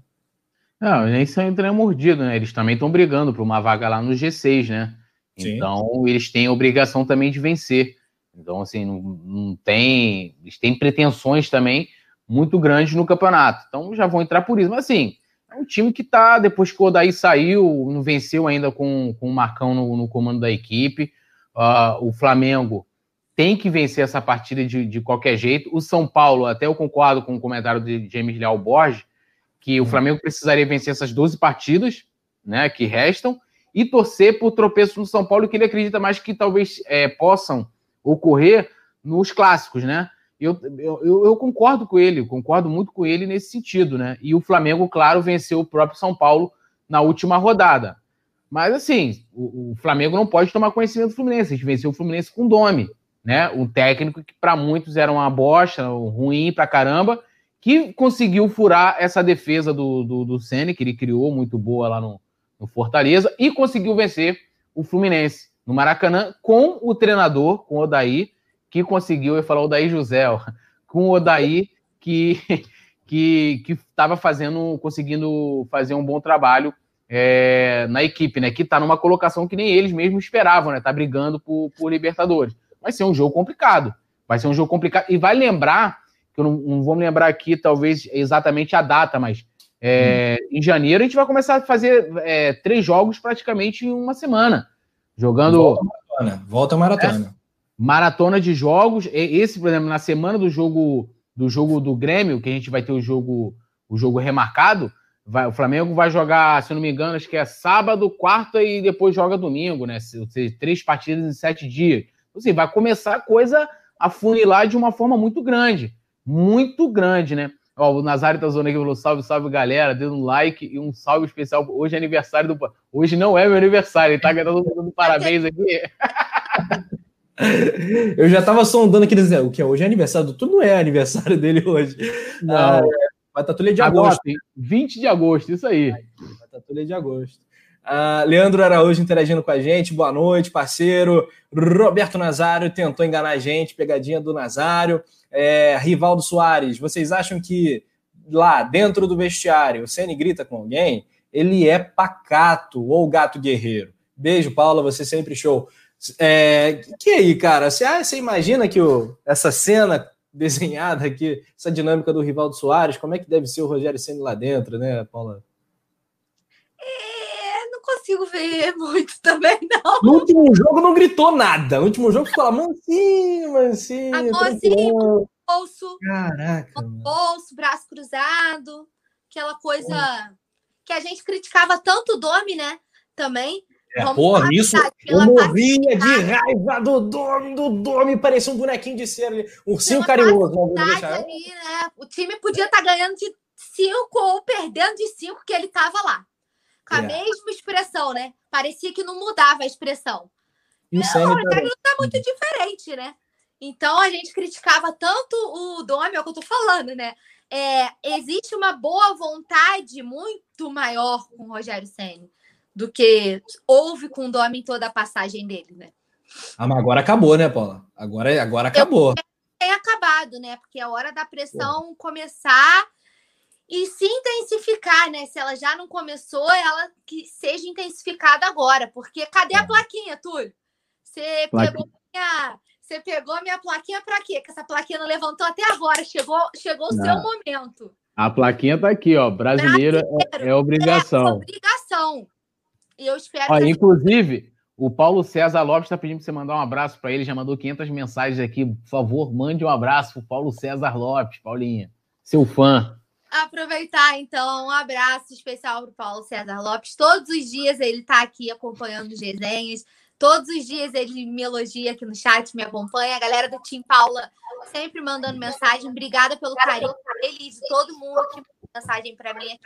Não, nem são entrando mordido, né? Eles também estão brigando por uma vaga lá no G6, né? Sim. Então, eles têm a obrigação também de vencer. Então, assim, não, não tem. Eles têm pretensões também muito grandes no campeonato. Então, já vão entrar por isso. Mas, assim, é um time que tá, depois que o Odaí saiu, não venceu ainda com, com o Marcão no, no comando da equipe. Uh, o Flamengo tem que vencer essa partida de, de qualquer jeito. O São Paulo, até eu concordo com o comentário de James Leal Borges, que o. Flamengo precisaria vencer essas 12 partidas né, que restam e torcer por tropeço no São Paulo, que ele acredita mais que talvez é, possam ocorrer nos clássicos, né? Eu, eu, eu, concordo com ele, concordo muito com ele nesse sentido, né? E o Flamengo, claro, venceu o próprio São Paulo na última rodada. Mas assim, o, o Flamengo não pode tomar conhecimento do Fluminense. A gente venceu o Fluminense com dome né? Um técnico que para muitos era uma bosta, ruim pra caramba, que conseguiu furar essa defesa do, do, do Senna, que ele criou muito boa lá no, no Fortaleza, e conseguiu vencer o Fluminense no Maracanã com o treinador, com o Odaí, que conseguiu, eu falar Odaí José, ó, com o Odaí que que estava fazendo, conseguindo fazer um bom trabalho é, na equipe, né? Que está numa colocação que nem eles mesmos esperavam, né? Tá brigando por, por Libertadores vai ser um jogo complicado. Vai ser um jogo complicado. E vai lembrar, que eu não, não vou me lembrar aqui, talvez exatamente a data, mas é, hum. em janeiro a gente vai começar a fazer é, três jogos praticamente em uma semana. Jogando. Volta maratona. Volta maratona. É, maratona de jogos. Esse, por exemplo, na semana do jogo do jogo do Grêmio, que a gente vai ter o jogo, o jogo remarcado, vai, o Flamengo vai jogar, se não me engano, acho que é sábado, quarta e depois joga domingo, né? Ou seja, três partidas em sete dias assim, vai começar a coisa a funilar de uma forma muito grande. Muito grande, né? Ó, o Nazário tá zoando aqui falou: salve, salve, galera, dando um like e um salve especial. Hoje é aniversário do. Hoje não é meu aniversário, ele tá dando parabéns aqui. Eu já tava sondando aqui dizendo o que é hoje é aniversário do tu não é aniversário dele hoje. Não. Ah, é, Batatulha de agosto. agosto 20 de agosto, isso aí. Batatulha de agosto. Uh, Leandro Araújo interagindo com a gente, boa noite, parceiro. Roberto Nazário tentou enganar a gente, pegadinha do Nazário. É, Rivaldo Soares, vocês acham que lá dentro do vestiário o Ceni grita com alguém? Ele é pacato ou gato guerreiro? Beijo, Paula, você sempre show. É, que aí, cara? Você, ah, você imagina que o, essa cena desenhada aqui, essa dinâmica do Rivaldo Soares, como é que deve ser o Rogério Ceni lá dentro, né, Paula? Consigo ver muito também, não. No último jogo não gritou nada. No último jogo ficou lá, mansinho, mansinho. A mãozinha, bolso. Caraca. Bolso, braço cruzado. Aquela coisa que a gente criticava tanto o Domi, né? Também. É, porra, isso eu morria de raiva do Domi, do Domi, parecia um bonequinho de cera, um ursinho carinhoso. Ali, né? O time podia estar tá ganhando de 5 ou perdendo de 5 que ele estava lá com a é. mesma expressão, né? Parecia que não mudava a expressão. E o não, o tá... tá muito diferente, né? Então a gente criticava tanto o Domi, é o que eu tô falando, né? É, existe uma boa vontade muito maior com o Rogério Senna do que houve com o Domi em toda a passagem dele, né? Ah, mas agora acabou, né, Paula? Agora, agora acabou. Tem acabado, né? Porque é hora da pressão Pô. começar e se intensificar, né? Se ela já não começou, ela que seja intensificada agora, porque cadê a é. plaquinha, Túlio? Você pegou minha, você pegou minha plaquinha para quê? Que essa plaquinha não levantou até agora, chegou, chegou o seu momento. A plaquinha tá aqui, ó. Brasileiro, é, é, obrigação. É obrigação. E eu espero. Ó, que inclusive, o Paulo César Lopes está pedindo para você mandar um abraço para ele. Já mandou 500 mensagens aqui. Por favor, mande um abraço para Paulo César Lopes, Paulinha, seu fã. Aproveitar, então, um abraço especial para Paulo César Lopes. Todos os dias ele está aqui acompanhando os resenhas. Todos os dias ele me elogia aqui no chat, me acompanha. A galera do Tim Paula sempre mandando mensagem. Obrigada pelo carinho dele de todo mundo que manda mensagem para mim.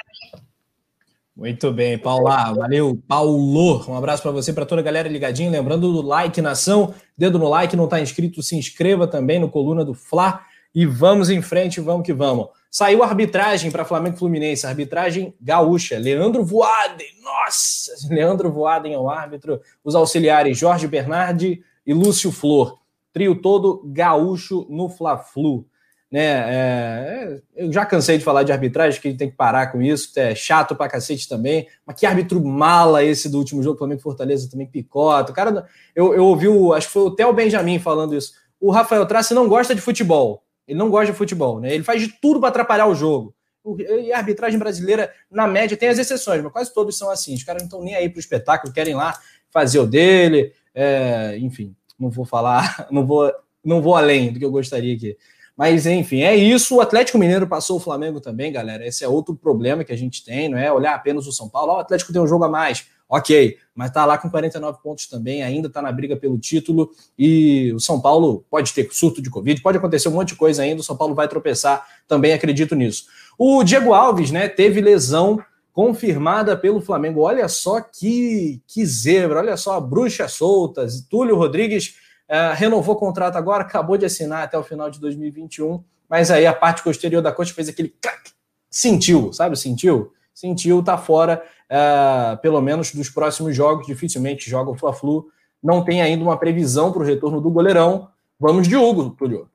Muito bem, Paula. Valeu, Paulo. Um abraço para você, para toda a galera ligadinha. Lembrando do like nação, dedo no like, não está inscrito, se inscreva também no Coluna do Fla. E vamos em frente, vamos que vamos. Saiu arbitragem para Flamengo Fluminense, arbitragem gaúcha. Leandro Voaden, nossa! Leandro Voaden é o árbitro. Os auxiliares Jorge Bernardi e Lúcio Flor. Trio todo gaúcho no Fla-Flu. Né, é, eu já cansei de falar de arbitragem, que tem que parar com isso, é chato pra cacete também. Mas que árbitro mala esse do último jogo, Flamengo Fortaleza também picota. O cara, eu, eu ouvi, o, acho que foi o Theo Benjamin falando isso. O Rafael Trace não gosta de futebol. Ele não gosta de futebol, né? Ele faz de tudo para atrapalhar o jogo. E a arbitragem brasileira, na média, tem as exceções, mas quase todos são assim. Os caras não estão nem aí para o espetáculo, querem lá fazer o dele. É, enfim, não vou falar, não vou, não vou além do que eu gostaria aqui. Mas, enfim, é isso. O Atlético Mineiro passou o Flamengo também, galera. Esse é outro problema que a gente tem, não é olhar apenas o São Paulo. Oh, o Atlético tem um jogo a mais. Ok, mas tá lá com 49 pontos também, ainda tá na briga pelo título. E o São Paulo pode ter surto de Covid, pode acontecer um monte de coisa ainda. O São Paulo vai tropeçar, também acredito nisso. O Diego Alves, né, teve lesão confirmada pelo Flamengo. Olha só que, que zebra, olha só a bruxa solta. Túlio Rodrigues uh, renovou o contrato agora, acabou de assinar até o final de 2021, mas aí a parte posterior da coxa fez aquele clac, sentiu, sabe? Sentiu? Sentiu, tá fora, uh, pelo menos dos próximos jogos, dificilmente joga o Fla-Flu. Não tem ainda uma previsão para o retorno do goleirão. Vamos de Hugo, Túlio.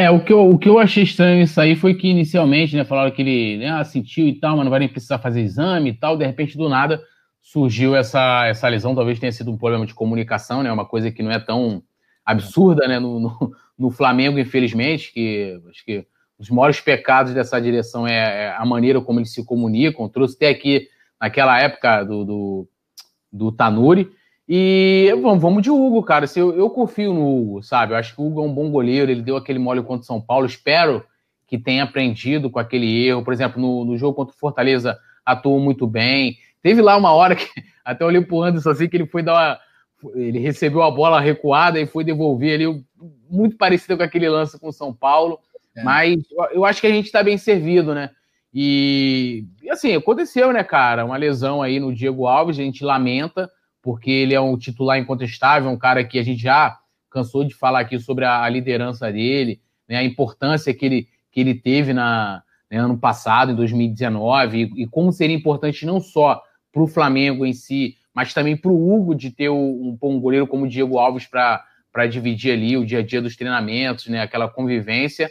É, o que, eu, o que eu achei estranho isso aí foi que inicialmente, né, falaram que ele né, sentiu e tal, mas não vai nem precisar fazer exame e tal, de repente, do nada, surgiu essa, essa lesão, talvez tenha sido um problema de comunicação, né? Uma coisa que não é tão absurda, né? No, no, no Flamengo, infelizmente, que acho que os maiores pecados dessa direção é, é, a maneira como eles se comunicam. Trouxe até aqui naquela época do, do, do Tanuri. E vamos, vamos de Hugo, cara. Eu, eu confio no Hugo, sabe? Eu acho que o Hugo é um bom goleiro, ele deu aquele mole contra o São Paulo. Espero que tenha aprendido com aquele erro. Por exemplo, no, no jogo contra o Fortaleza, atuou muito bem. Teve lá uma hora que até olhei pro Anderson assim que ele foi dar uma. Ele recebeu a bola recuada e foi devolver ali, muito parecido com aquele lance com o São Paulo. É. Mas eu acho que a gente está bem servido, né? E, assim, aconteceu, né, cara? Uma lesão aí no Diego Alves, a gente lamenta, porque ele é um titular incontestável, um cara que a gente já cansou de falar aqui sobre a, a liderança dele, né, a importância que ele, que ele teve na, né, ano passado, em 2019, e, e como seria importante não só para o Flamengo em si, mas também para o Hugo de ter um, um goleiro como o Diego Alves para dividir ali o dia a dia dos treinamentos, né, aquela convivência.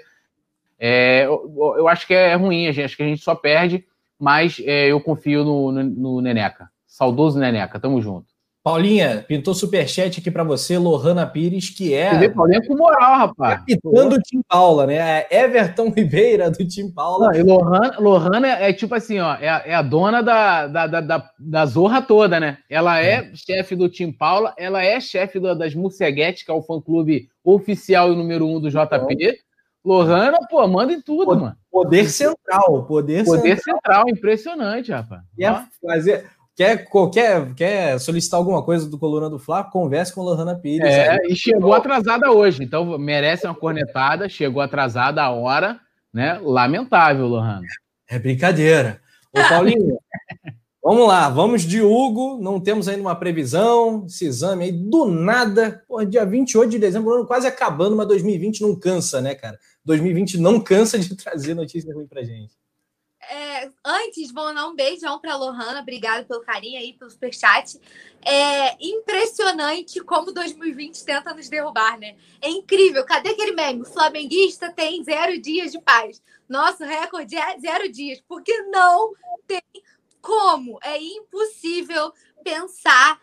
É, eu, eu, acho que é ruim, acho que a gente só perde, mas é, eu confio no, no, no Neneca. Saudoso Neneca, tamo junto. Paulinha, pintou superchat aqui para você, Lohana Pires, que é. Você vê, Paulinha com moral, rapaz. Capitã do Tim Paula, né? É Everton Ribeira do Tim Paula. Não, e Lohana, Lohana é tipo assim, ó, é a, é a dona da, da, da, da, zorra toda, né? Ela é, é. chefe do Tim Paula, ela é chefe das Murceguete, que é o fã-clube oficial e número um do JP. Lohana, pô, manda em tudo, poder, mano. Poder central, poder, poder central. central. impressionante, rapaz. É fazer Quer, quer, quer solicitar alguma coisa do Coluna do Fla? Converse com Lohana Pires. É, aí. e chegou atrasada hoje, então merece uma cornetada, chegou atrasada a hora, né? Lamentável, Lohana. É brincadeira. Ô, Paulinho, vamos lá, vamos de Hugo, não temos ainda uma previsão, esse exame aí, do nada, pô, dia 28 de dezembro, ano quase acabando, mas 2020 não cansa, né, cara? 2020 não cansa de trazer notícia ruim pra gente. É, antes, vou dar um beijão para a Lohana. Obrigada pelo carinho aí, pelo superchat. É impressionante como 2020 tenta nos derrubar, né? É incrível. Cadê aquele meme? O flamenguista tem zero dias de paz. Nosso recorde é zero dias. Porque não tem como. É impossível pensar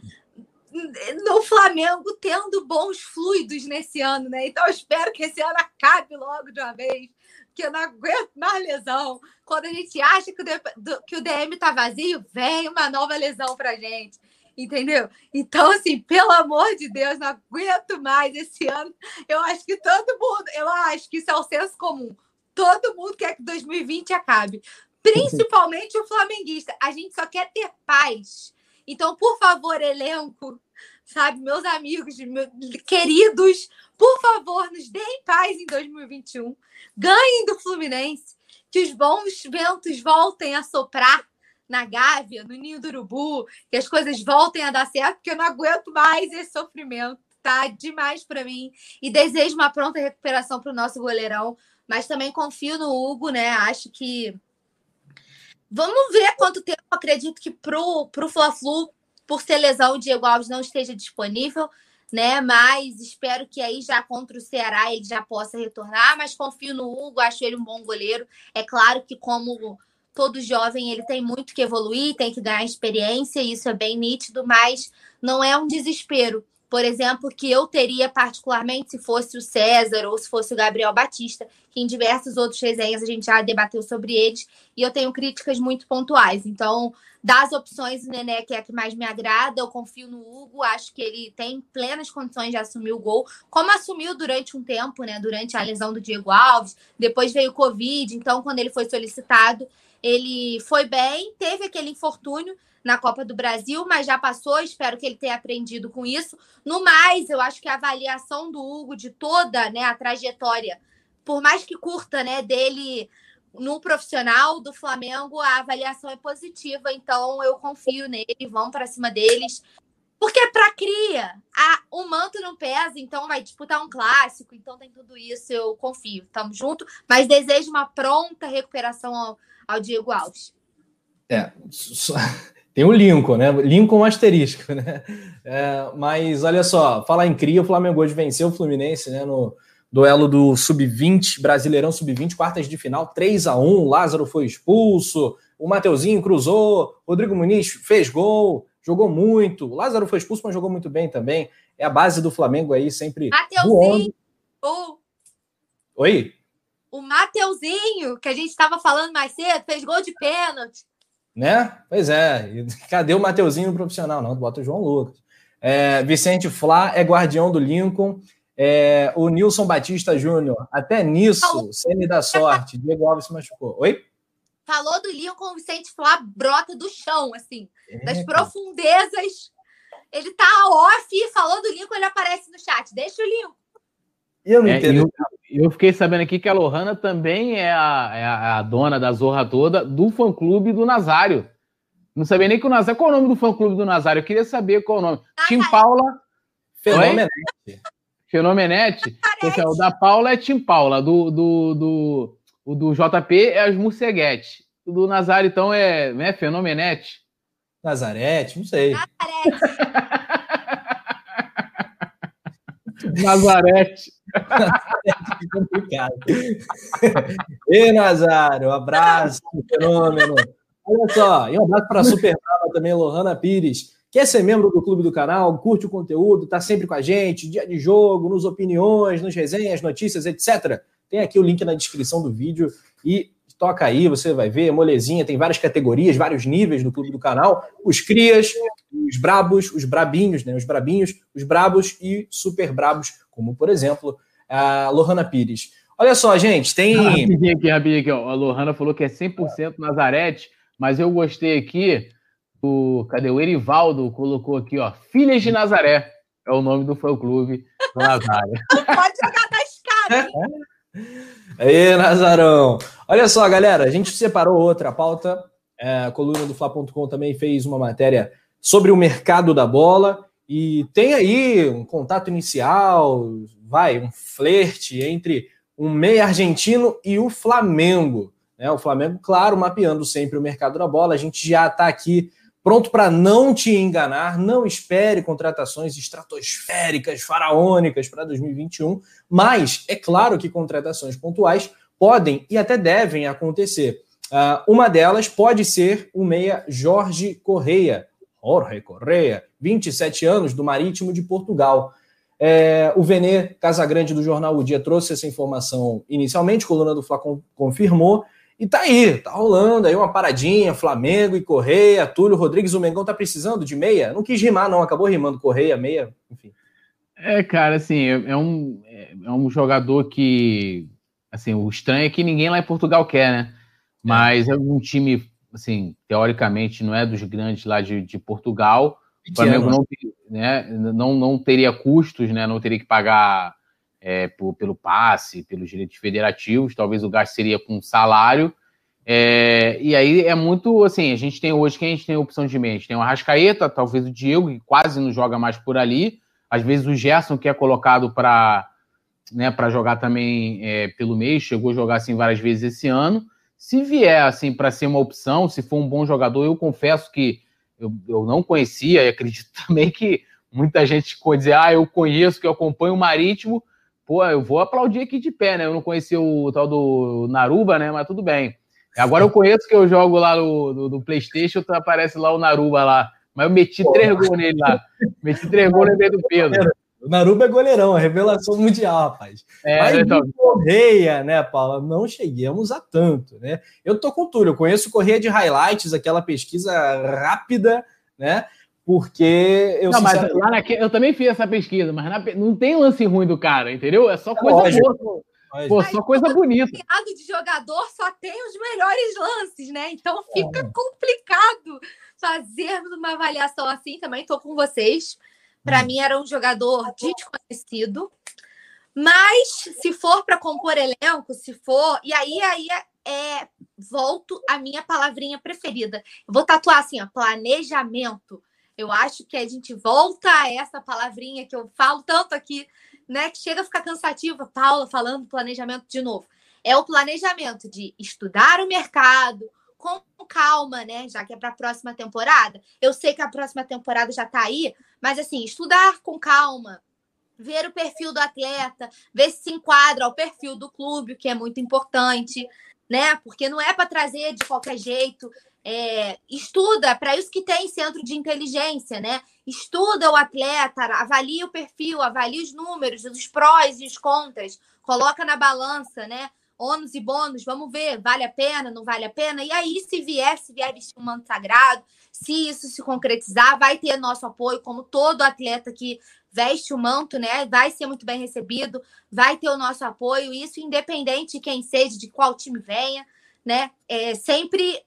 no Flamengo tendo bons fluidos nesse ano, né? Então eu espero que esse ano acabe logo de uma vez porque eu não aguento mais lesão. Quando a gente acha que o, que o DM tá vazio, vem uma nova lesão pra gente. Entendeu? Então, assim, pelo amor de Deus, não aguento mais esse ano. Eu acho que todo mundo, eu acho que isso é o senso comum. Todo mundo quer que 2020 acabe. Principalmente o flamenguista. A gente só quer ter paz. Então, por favor, elenco, sabe, meus amigos, meus queridos, por favor, nos deem paz em 2021. Ganhem do Fluminense. Que os bons ventos voltem a soprar na Gávea, no Ninho do Urubu, que as coisas voltem a dar certo, porque eu não aguento mais esse sofrimento. Tá demais para mim. E desejo uma pronta recuperação para o nosso goleirão. Mas também confio no Hugo, né? Acho que. Vamos ver quanto tempo. Acredito que pro, pro Fla-Flu, por ser lesão, o Diego Alves não esteja disponível né? Mas espero que aí já contra o Ceará ele já possa retornar. Mas confio no Hugo, acho ele um bom goleiro. É claro que, como todo jovem, ele tem muito que evoluir, tem que ganhar experiência, isso é bem nítido, mas não é um desespero por exemplo, que eu teria particularmente se fosse o César ou se fosse o Gabriel Batista, que em diversos outros resenhas a gente já debateu sobre eles, e eu tenho críticas muito pontuais. Então, das opções, o Nené que é a que mais me agrada, eu confio no Hugo, acho que ele tem plenas condições de assumir o gol, como assumiu durante um tempo, né? Durante a lesão do Diego Alves, depois veio o Covid, então quando ele foi solicitado, ele foi bem, teve aquele infortúnio, na Copa do Brasil, mas já passou. Espero que ele tenha aprendido com isso. No mais, eu acho que a avaliação do Hugo de toda né, a trajetória, por mais que curta, né, dele no profissional do Flamengo, a avaliação é positiva. Então, eu confio nele. Vamos para cima deles. Porque é para cria, a, o manto não pesa, então vai disputar um clássico, então tem tudo isso, eu confio. Tamo junto, mas desejo uma pronta recuperação ao, ao Diego Alves. É, só, tem o Lincoln, né? Lincoln asterisco, né? É, mas olha só, falar em cria, o Flamengo hoje venceu o Fluminense, né? No duelo do Sub-20, Brasileirão Sub-20, quartas de final, 3 a 1 Lázaro foi expulso, o Mateuzinho cruzou, Rodrigo Muniz fez gol, jogou muito. O Lázaro foi expulso, mas jogou muito bem também. É a base do Flamengo aí, sempre Mateuzinho. Oi? O Mateuzinho, que a gente estava falando mais cedo, fez gol de pênalti. Né? Pois é. E cadê o Mateuzinho no profissional? Não, bota o João Lucas. É, Vicente Flá é guardião do Lincoln. É, o Nilson Batista Júnior, até nisso, semi da sorte. Diego Alves se machucou. Oi? Falou do Lincoln, o Vicente Flá brota do chão, assim, é, das profundezas. Ele tá off e falou do Lincoln, ele aparece no chat. Deixa o Lincoln. Eu não é, entendo. Eu, eu, fiquei sabendo aqui que a Lohana também é a, é a, dona da zorra toda do fã-clube do Nazário. Não sabia nem que o Nazário. Qual é o nome do fã-clube do Nazário? Eu queria saber qual é o nome. Tim Paula. Fenomenete. Fenomenete. Porque, o da Paula é Tim Paula. Do, do, do, o do JP é as Musseguete. O do Nazário, então, é né, Fenomenete. Nazarete, não sei. Nazarete. Nazarete. que complicado. E Nazário, um abraço, fenômeno. Olha só, e um abraço para a Super Brava também, Lohana Pires. Quer ser membro do clube do canal, curte o conteúdo, tá sempre com a gente, dia de jogo, nos opiniões, nos resenhas, notícias, etc. Tem aqui o link na descrição do vídeo e toca aí, você vai ver, molezinha, tem várias categorias, vários níveis do clube do canal, os crias, os brabos, os brabinhos, né, os brabinhos, os brabos e super brabos, como por exemplo a Lohana Pires. Olha só, gente, tem. Rapidinho aqui, rapidinho aqui, ó. A Lohana falou que é 100% Nazarete, mas eu gostei aqui. O, cadê o Erivaldo? Colocou aqui, ó. Filhas de Nazaré. É o nome do fã-clube do Nazário. Pode jogar na escada, Aí, Nazarão. Olha só, galera, a gente separou outra pauta. É, a coluna do Fla.com também fez uma matéria sobre o mercado da bola. E tem aí um contato inicial, vai, um flerte entre um meia argentino e o Flamengo. Né? O Flamengo, claro, mapeando sempre o mercado da bola. A gente já está aqui pronto para não te enganar. Não espere contratações estratosféricas, faraônicas para 2021. Mas é claro que contratações pontuais podem e até devem acontecer. Uh, uma delas pode ser o meia Jorge Correia, Jorge Correia, 27 anos, do Marítimo de Portugal. É, o Venê Casagrande do Jornal O Dia trouxe essa informação inicialmente, coluna do Fla confirmou, e tá aí, tá rolando aí uma paradinha, Flamengo e Correia, Túlio Rodrigues, o Mengão tá precisando de meia? Não quis rimar não, acabou rimando Correia, meia, enfim. É, cara, assim, é, é um, é um jogador que, assim, o estranho é que ninguém lá em Portugal quer, né? Mas é um time, assim, teoricamente não é dos grandes lá de, de Portugal, o Flamengo não, né, não, não teria custos, né, não teria que pagar é, por, pelo passe, pelos direitos federativos, talvez o gasto seria com salário. É, e aí é muito assim: a gente tem hoje, quem a gente tem opção de mente? Tem o Arrascaeta, talvez o Diego, que quase não joga mais por ali. Às vezes o Gerson, que é colocado para né, jogar também é, pelo meio, chegou a jogar assim várias vezes esse ano. Se vier assim para ser uma opção, se for um bom jogador, eu confesso que eu, eu não conhecia e acredito também que muita gente pode dizer, ah, eu conheço, que eu acompanho o Marítimo, pô, eu vou aplaudir aqui de pé, né? Eu não conhecia o tal do Naruba, né? Mas tudo bem. Agora eu conheço que eu jogo lá no, no, no Playstation, tá, aparece lá o Naruba lá. Mas eu meti pô, três gols nele lá. Meti três gols no meio do Pedro. O Naruba é goleirão, a revelação mundial, rapaz. É, Mas então... Correia, né, Paula? Não cheguemos a tanto, né? Eu tô com tudo, eu conheço Correia de Highlights, aquela pesquisa rápida, né? Porque eu. Não, mas lá na... eu também fiz essa pesquisa, mas na... não tem lance ruim do cara, entendeu? É só é coisa Lógico. boa. Pô, só coisa bonita. O de jogador só tem os melhores lances, né? Então fica é. complicado fazermos uma avaliação assim. Também tô com vocês. Para hum. mim era um jogador desconhecido. Mas se for para compor elenco, se for, e aí aí é, volto à minha palavrinha preferida. Eu vou tatuar assim, ó, planejamento. Eu acho que a gente volta a essa palavrinha que eu falo tanto aqui, né, que chega a ficar cansativa, Paula falando planejamento de novo. É o planejamento de estudar o mercado, com calma, né? Já que é para a próxima temporada. Eu sei que a próxima temporada já está aí, mas assim, estudar com calma, ver o perfil do atleta, ver se se enquadra ao perfil do clube, que é muito importante, né? Porque não é para trazer de qualquer jeito. É, estuda para isso que tem centro de inteligência, né? Estuda o atleta, avalia o perfil, avalia os números, os prós e os contras, coloca na balança, né? Ônus e bônus, vamos ver, vale a pena, não vale a pena? E aí, se vier, se vier vestir um manto sagrado, se isso se concretizar, vai ter nosso apoio, como todo atleta que veste o manto, né? Vai ser muito bem recebido, vai ter o nosso apoio, isso independente de quem seja, de qual time venha, né? É sempre.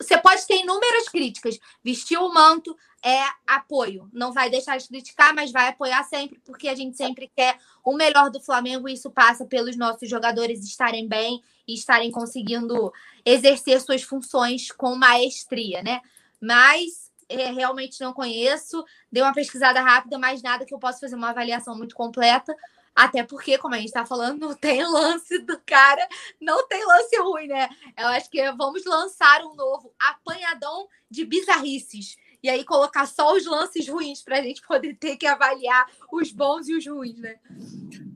Você pode ter inúmeras críticas. Vestir o manto, é apoio. Não vai deixar de criticar, mas vai apoiar sempre, porque a gente sempre quer o melhor do Flamengo e isso passa pelos nossos jogadores estarem bem e estarem conseguindo exercer suas funções com maestria, né? Mas é, realmente não conheço, dei uma pesquisada rápida, mas nada que eu possa fazer uma avaliação muito completa. Até porque, como a gente está falando, não tem lance do cara, não tem lance ruim, né? Eu acho que vamos lançar um novo apanhadão de bizarrices e aí colocar só os lances ruins para a gente poder ter que avaliar os bons e os ruins, né?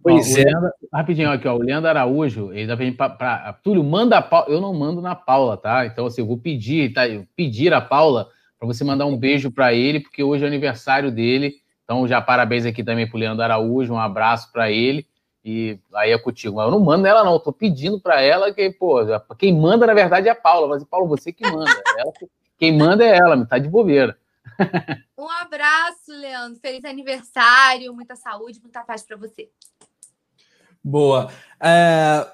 Pois ó, é. Leandro, rapidinho aqui, ó, o Leandro Araújo, ele tá para Túlio, manda a Paula, eu não mando na Paula, tá? Então, assim, eu vou pedir, tá? pedir a Paula para você mandar um beijo para ele, porque hoje é aniversário dele. Então, já parabéns aqui também para o Leandro Araújo, um abraço para ele. E aí é contigo. Mas eu não mando ela, não. Eu tô pedindo para ela que, pô, quem manda, na verdade, é a Paula. Mas, Paulo, você que manda. Ela que quem manda é ela, tá de bobeira. Um abraço, Leandro. Feliz aniversário, muita saúde, muita paz para você. Boa. É...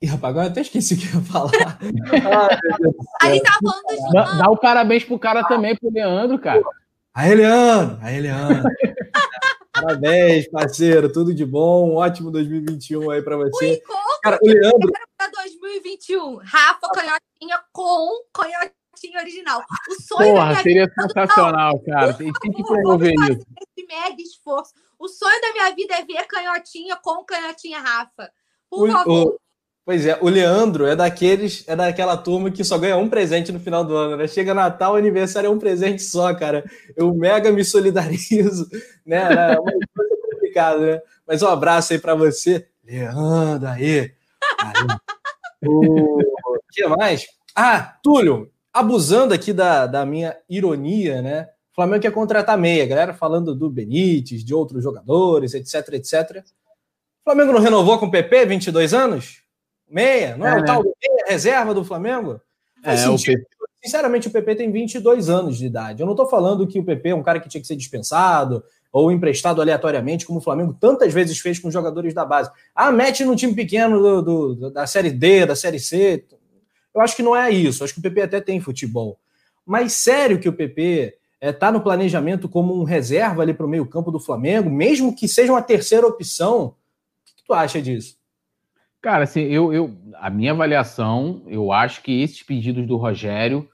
Ih, rapaz, agora eu até esqueci o que eu ia falar. a gente tava falando do dá, dá o parabéns pro cara também, pro Leandro, cara. Aí, Leandro! Aí, Leandro! Parabéns, parceiro, tudo de bom. Um ótimo 2021 aí para você. O cara, o Leandro. Para 2021, Rafa Canhotinha com Canhotinha original. O sonho Porra, seria vida, sensacional, cara. Tem, tem que promover isso. Esse mega esforço. O sonho da minha vida é ver canhotinha com canhotinha Rafa. Por o, favor. O, pois é, o Leandro é daqueles, é daquela turma que só ganha um presente no final do ano, né? Chega Natal, aniversário é um presente só, cara. Eu mega me solidarizo, né? É uma coisa complicada, né? Mas um abraço aí para você, Leandro, aí. O que mais? Ah, Túlio, abusando aqui da, da minha ironia, né? Flamengo quer contratar meia, galera falando do Benítez, de outros jogadores, etc, etc. O Flamengo não renovou com o PP, 22 anos? Meia, não é, é o né? tal meia reserva do Flamengo? É, o PP. Sinceramente, o PP tem 22 anos de idade. Eu não estou falando que o PP é um cara que tinha que ser dispensado ou emprestado aleatoriamente, como o Flamengo tantas vezes fez com jogadores da base. Ah, mete num time pequeno do, do, da Série D, da Série C. Eu acho que não é isso. Eu acho que o PP até tem futebol. Mas sério que o PP está é, tá no planejamento como um reserva ali para o meio-campo do Flamengo, mesmo que seja uma terceira opção. O que, que tu acha disso? Cara, assim, eu, eu, a minha avaliação, eu acho que esses pedidos do Rogério,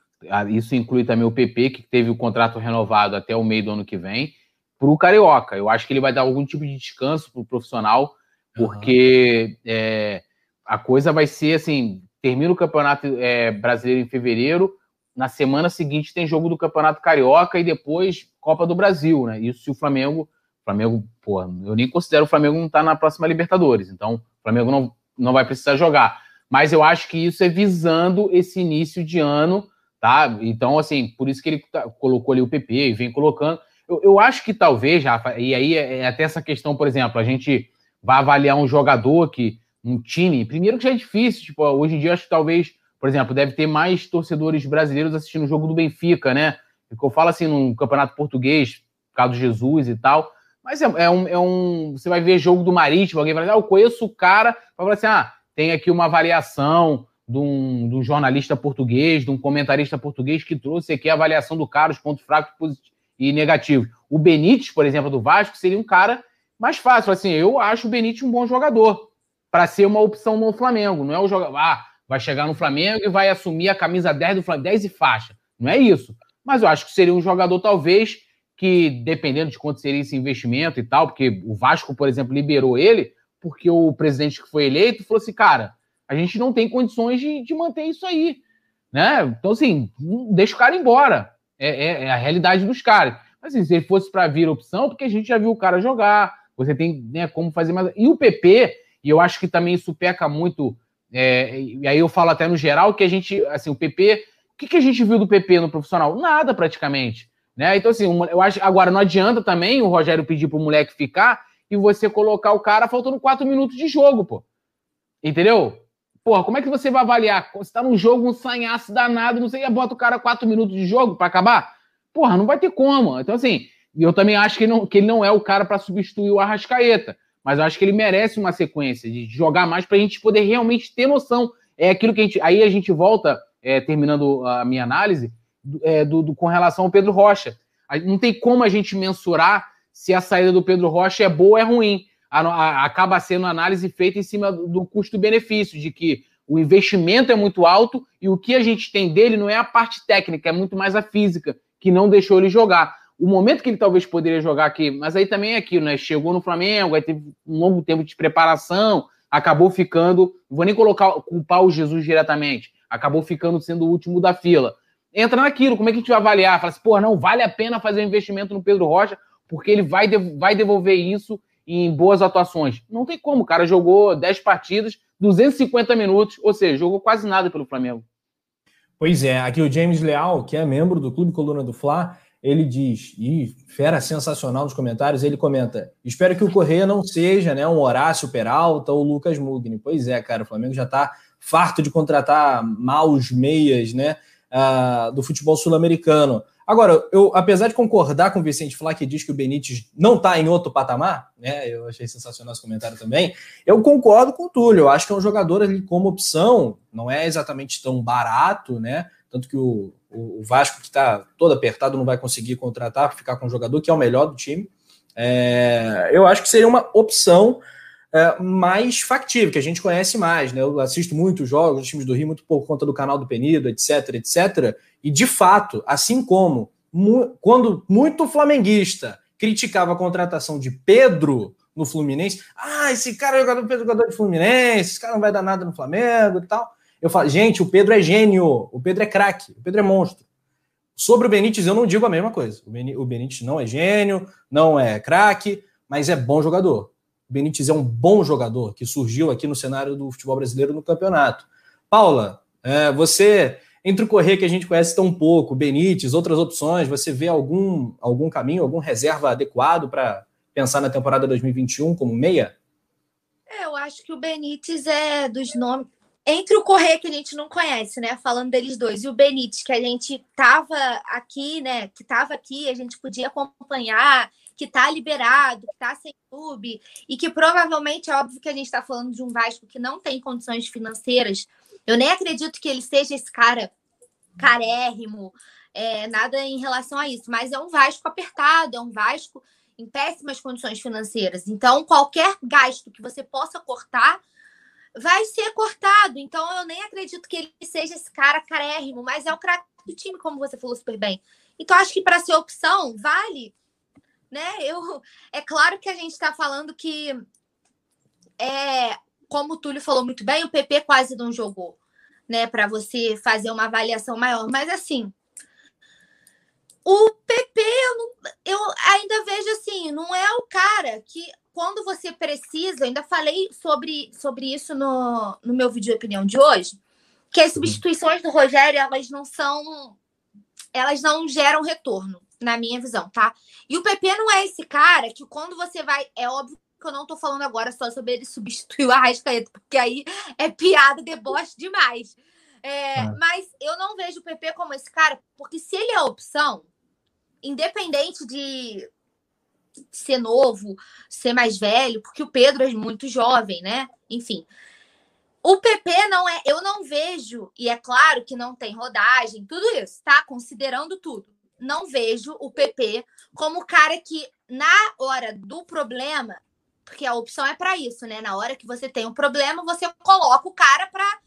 isso inclui também o PP, que teve o contrato renovado até o meio do ano que vem, para o Carioca. Eu acho que ele vai dar algum tipo de descanso para o profissional, porque uhum. é, a coisa vai ser assim: termina o Campeonato é, Brasileiro em fevereiro, na semana seguinte tem jogo do Campeonato Carioca e depois Copa do Brasil, né? Isso se o Flamengo. Flamengo, pô, eu nem considero o Flamengo não estar tá na próxima Libertadores, então o Flamengo não, não vai precisar jogar. Mas eu acho que isso é visando esse início de ano, tá? Então, assim, por isso que ele tá, colocou ali o PP e vem colocando. Eu, eu acho que talvez, Rafa, e aí é, é até essa questão, por exemplo, a gente vai avaliar um jogador que, um time, primeiro que já é difícil, tipo, hoje em dia acho que talvez por exemplo, deve ter mais torcedores brasileiros assistindo o jogo do Benfica, né? Eu falo assim no campeonato português, Carlos Jesus e tal. Mas é, é, um, é, um, Você vai ver jogo do Marítimo, alguém vai dizer, ah, eu conheço o cara, vai falar assim: ah, tem aqui uma avaliação de um, de um, jornalista português, de um comentarista português que trouxe aqui a avaliação do cara, os pontos fracos e negativos. O Benítez, por exemplo, do Vasco, seria um cara mais fácil. Assim, eu acho o Benítez um bom jogador para ser uma opção no Flamengo. Não é o jogador. Ah, vai chegar no Flamengo e vai assumir a camisa 10 do Flamengo, 10 e faixa. Não é isso. Mas eu acho que seria um jogador, talvez, que, dependendo de quanto seria esse investimento e tal, porque o Vasco, por exemplo, liberou ele, porque o presidente que foi eleito falou assim, cara, a gente não tem condições de, de manter isso aí. Né? Então, assim, deixa o cara embora. É, é, é a realidade dos caras. Mas assim, se ele fosse para vir opção, porque a gente já viu o cara jogar, você tem né, como fazer mais. E o PP, e eu acho que também isso peca muito é, e aí eu falo até no geral que a gente, assim, o PP, o que, que a gente viu do PP no profissional? Nada praticamente. Né? Então, assim, eu acho agora não adianta também o Rogério pedir pro moleque ficar e você colocar o cara faltando quatro minutos de jogo, pô. Entendeu? Porra, como é que você vai avaliar? Você tá num jogo, um sanhaço danado, não sei, bota o cara quatro minutos de jogo para acabar? Porra, não vai ter como. Então, assim, eu também acho que não, que ele não é o cara para substituir o Arrascaeta mas eu acho que ele merece uma sequência de jogar mais para a gente poder realmente ter noção. É aquilo que a gente. Aí a gente volta, é, terminando a minha análise, é, do, do, com relação ao Pedro Rocha. Não tem como a gente mensurar se a saída do Pedro Rocha é boa ou é ruim. A, a, acaba sendo análise feita em cima do, do custo-benefício, de que o investimento é muito alto e o que a gente tem dele não é a parte técnica, é muito mais a física, que não deixou ele jogar o momento que ele talvez poderia jogar aqui, mas aí também é aquilo, né? Chegou no Flamengo, aí teve um longo tempo de preparação, acabou ficando, não vou nem colocar, culpar o Jesus diretamente, acabou ficando sendo o último da fila. Entra naquilo, como é que a gente vai avaliar? Fala assim, pô, não, vale a pena fazer um investimento no Pedro Rocha, porque ele vai, vai devolver isso em boas atuações. Não tem como, o cara jogou 10 partidas, 250 minutos, ou seja, jogou quase nada pelo Flamengo. Pois é, aqui o James Leal, que é membro do Clube Coluna do Fla, ele diz, e fera sensacional nos comentários, ele comenta: espero que o Correia não seja né, um Horácio Peralta ou Lucas Mugni. Pois é, cara, o Flamengo já está farto de contratar maus meias né, uh, do futebol sul-americano. Agora, eu, apesar de concordar com o Vicente Flá, que diz que o Benítez não está em outro patamar, né? Eu achei sensacional esse comentário também. Eu concordo com o Túlio. Eu acho que é um jogador ali como opção, não é exatamente tão barato, né? Tanto que o, o, Vasco, que está todo apertado, não vai conseguir contratar, ficar com um jogador que é o melhor do time. É, eu acho que seria uma opção é, mais factível, que a gente conhece mais. Né? Eu assisto muitos jogos, os times do Rio, muito por conta do canal do Penido, etc, etc. E, de fato, assim como mu quando muito flamenguista criticava a contratação de Pedro no Fluminense, ah, esse cara é jogador, jogador de Fluminense, esse cara não vai dar nada no Flamengo e tal. Eu falo, gente, o Pedro é gênio, o Pedro é craque, o Pedro é monstro. Sobre o Benítez, eu não digo a mesma coisa. O Benítez não é gênio, não é craque, mas é bom jogador. Benítez é um bom jogador que surgiu aqui no cenário do futebol brasileiro no campeonato. Paula, é, você Entre o Corrêa que a gente conhece tão pouco, Benítez, outras opções, você vê algum, algum caminho, algum reserva adequado para pensar na temporada 2021 como meia? É, eu acho que o Benítez é dos nomes. Entre o Correia que a gente não conhece, né? Falando deles dois, e o Benítez, que a gente tava aqui, né? Que tava aqui, a gente podia acompanhar, que tá liberado, que tá sem clube, e que provavelmente é óbvio que a gente está falando de um Vasco que não tem condições financeiras. Eu nem acredito que ele seja esse cara carérrimo, é, nada em relação a isso, mas é um Vasco apertado, é um Vasco em péssimas condições financeiras. Então, qualquer gasto que você possa cortar vai ser cortado. Então, eu nem acredito que ele seja esse cara carérrimo, mas é o craque do time, como você falou super bem. Então, acho que para ser opção, vale. Né? Eu, é claro que a gente está falando que, é, como o Túlio falou muito bem, o PP quase não jogou, né? Para você fazer uma avaliação maior. Mas, assim, o PP, eu, não, eu ainda vejo assim, não é o cara que, quando você precisa, ainda falei sobre, sobre isso no, no meu vídeo de opinião de hoje, que as substituições do Rogério, elas não são. Elas não geram retorno, na minha visão, tá? E o PP não é esse cara que, quando você vai. É óbvio que eu não tô falando agora só sobre ele substituir o Arrascaeta, porque aí é piada, deboche demais. É, ah. Mas eu não vejo o PP como esse cara, porque se ele é a opção, independente de ser novo, ser mais velho, porque o Pedro é muito jovem, né? Enfim. O PP não é, eu não vejo, e é claro que não tem rodagem, tudo isso, tá? Considerando tudo. Não vejo o PP como o cara que, na hora do problema, porque a opção é para isso, né? Na hora que você tem um problema, você coloca o cara para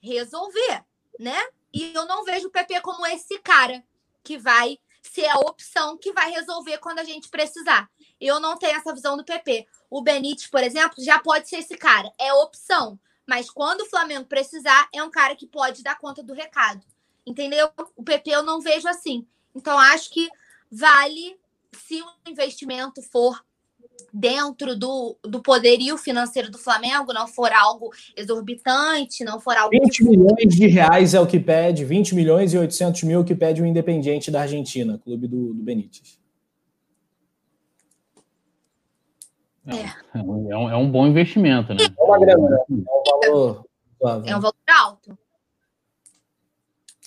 resolver, né? E eu não vejo o PP como esse cara que vai ser a opção que vai resolver quando a gente precisar. Eu não tenho essa visão do PP. O Benítez, por exemplo, já pode ser esse cara. É opção. Mas quando o Flamengo precisar, é um cara que pode dar conta do recado. Entendeu? O PP eu não vejo assim. Então, acho que vale, se o investimento for dentro do, do poderio financeiro do Flamengo, não for algo exorbitante, não for algo. 20 milhões de reais é o que pede, 20 milhões e 800 mil que pede o Independiente da Argentina, clube do, do Benítez. É. É, um, é um bom investimento, né? É uma grana, né? é um valor. É um valor alto.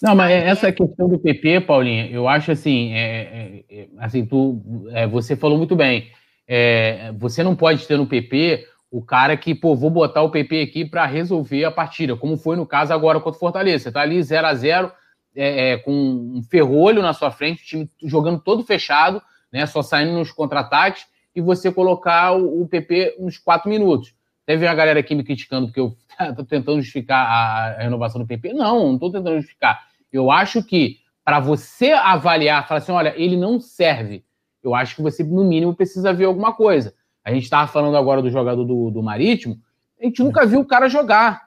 Não, mas essa questão do PP, Paulinha, eu acho assim, é, é, é assim, tu, é, você falou muito bem. É, você não pode ter no PP o cara que, pô, vou botar o PP aqui para resolver a partida, como foi no caso agora contra o Fortaleza. Você tá ali 0 a 0 é, é, com um ferrolho na sua frente, o time jogando todo fechado, né, só saindo nos contra-ataques, e você colocar o, o PP uns 4 minutos. Teve uma galera aqui me criticando porque eu tô tentando justificar a, renovação do PP. Não, não tô tentando justificar. Eu acho que para você avaliar, falar assim, olha, ele não serve eu acho que você, no mínimo, precisa ver alguma coisa. A gente estava falando agora do jogador do, do Marítimo, a gente nunca viu o cara jogar.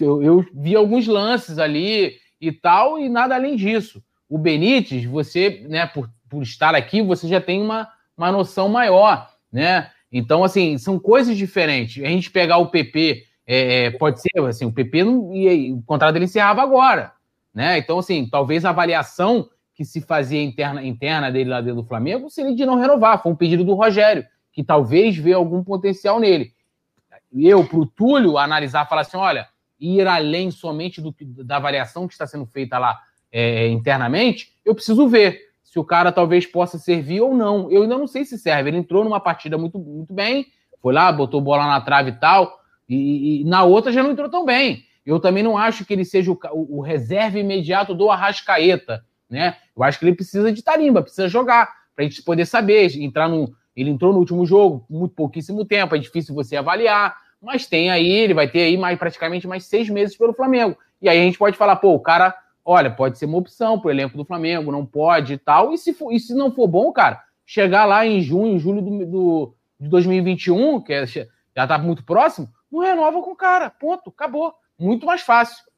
Eu, eu, vi alguns lances ali e tal, e nada além disso. O Benítez, você, né, por, por estar aqui, você já tem uma, uma noção maior, né? Então, assim, são coisas diferentes. A gente pegar o PP, é, é, pode ser, assim, o PP não, e, o contrato dele encerrava agora, né? Então, assim, talvez a avaliação que se fazia interna, interna dele lá dentro do Flamengo seria de não renovar. Foi um pedido do Rogério, que talvez vê algum potencial nele. Eu, para o Túlio, analisar, falar assim: olha, ir além somente do, da avaliação que está sendo feita lá é, internamente, eu preciso ver se o cara talvez possa servir ou não. Eu ainda não sei se serve. Ele entrou numa partida muito, muito bem, foi lá, botou bola na trave e tal, e, e na outra já não entrou tão bem. Eu também não acho que ele seja o, o, reserva imediato do Arrascaeta né? Eu acho que ele precisa de tarimba, precisa jogar, para a gente poder saber, entrar no. Ele entrou no último jogo, muito pouquíssimo tempo, é difícil você avaliar, mas tem aí, ele vai ter aí mais, praticamente mais seis meses pelo Flamengo. E aí a gente pode falar, pô, o cara, olha, pode ser uma opção pro elenco do Flamengo, não pode e tal. E se, for, e se não for bom, cara, chegar lá em junho, julho do, do, de 2021, que é, já tá muito próximo, não renova com o cara. Ponto, acabou. Muito mais fácil.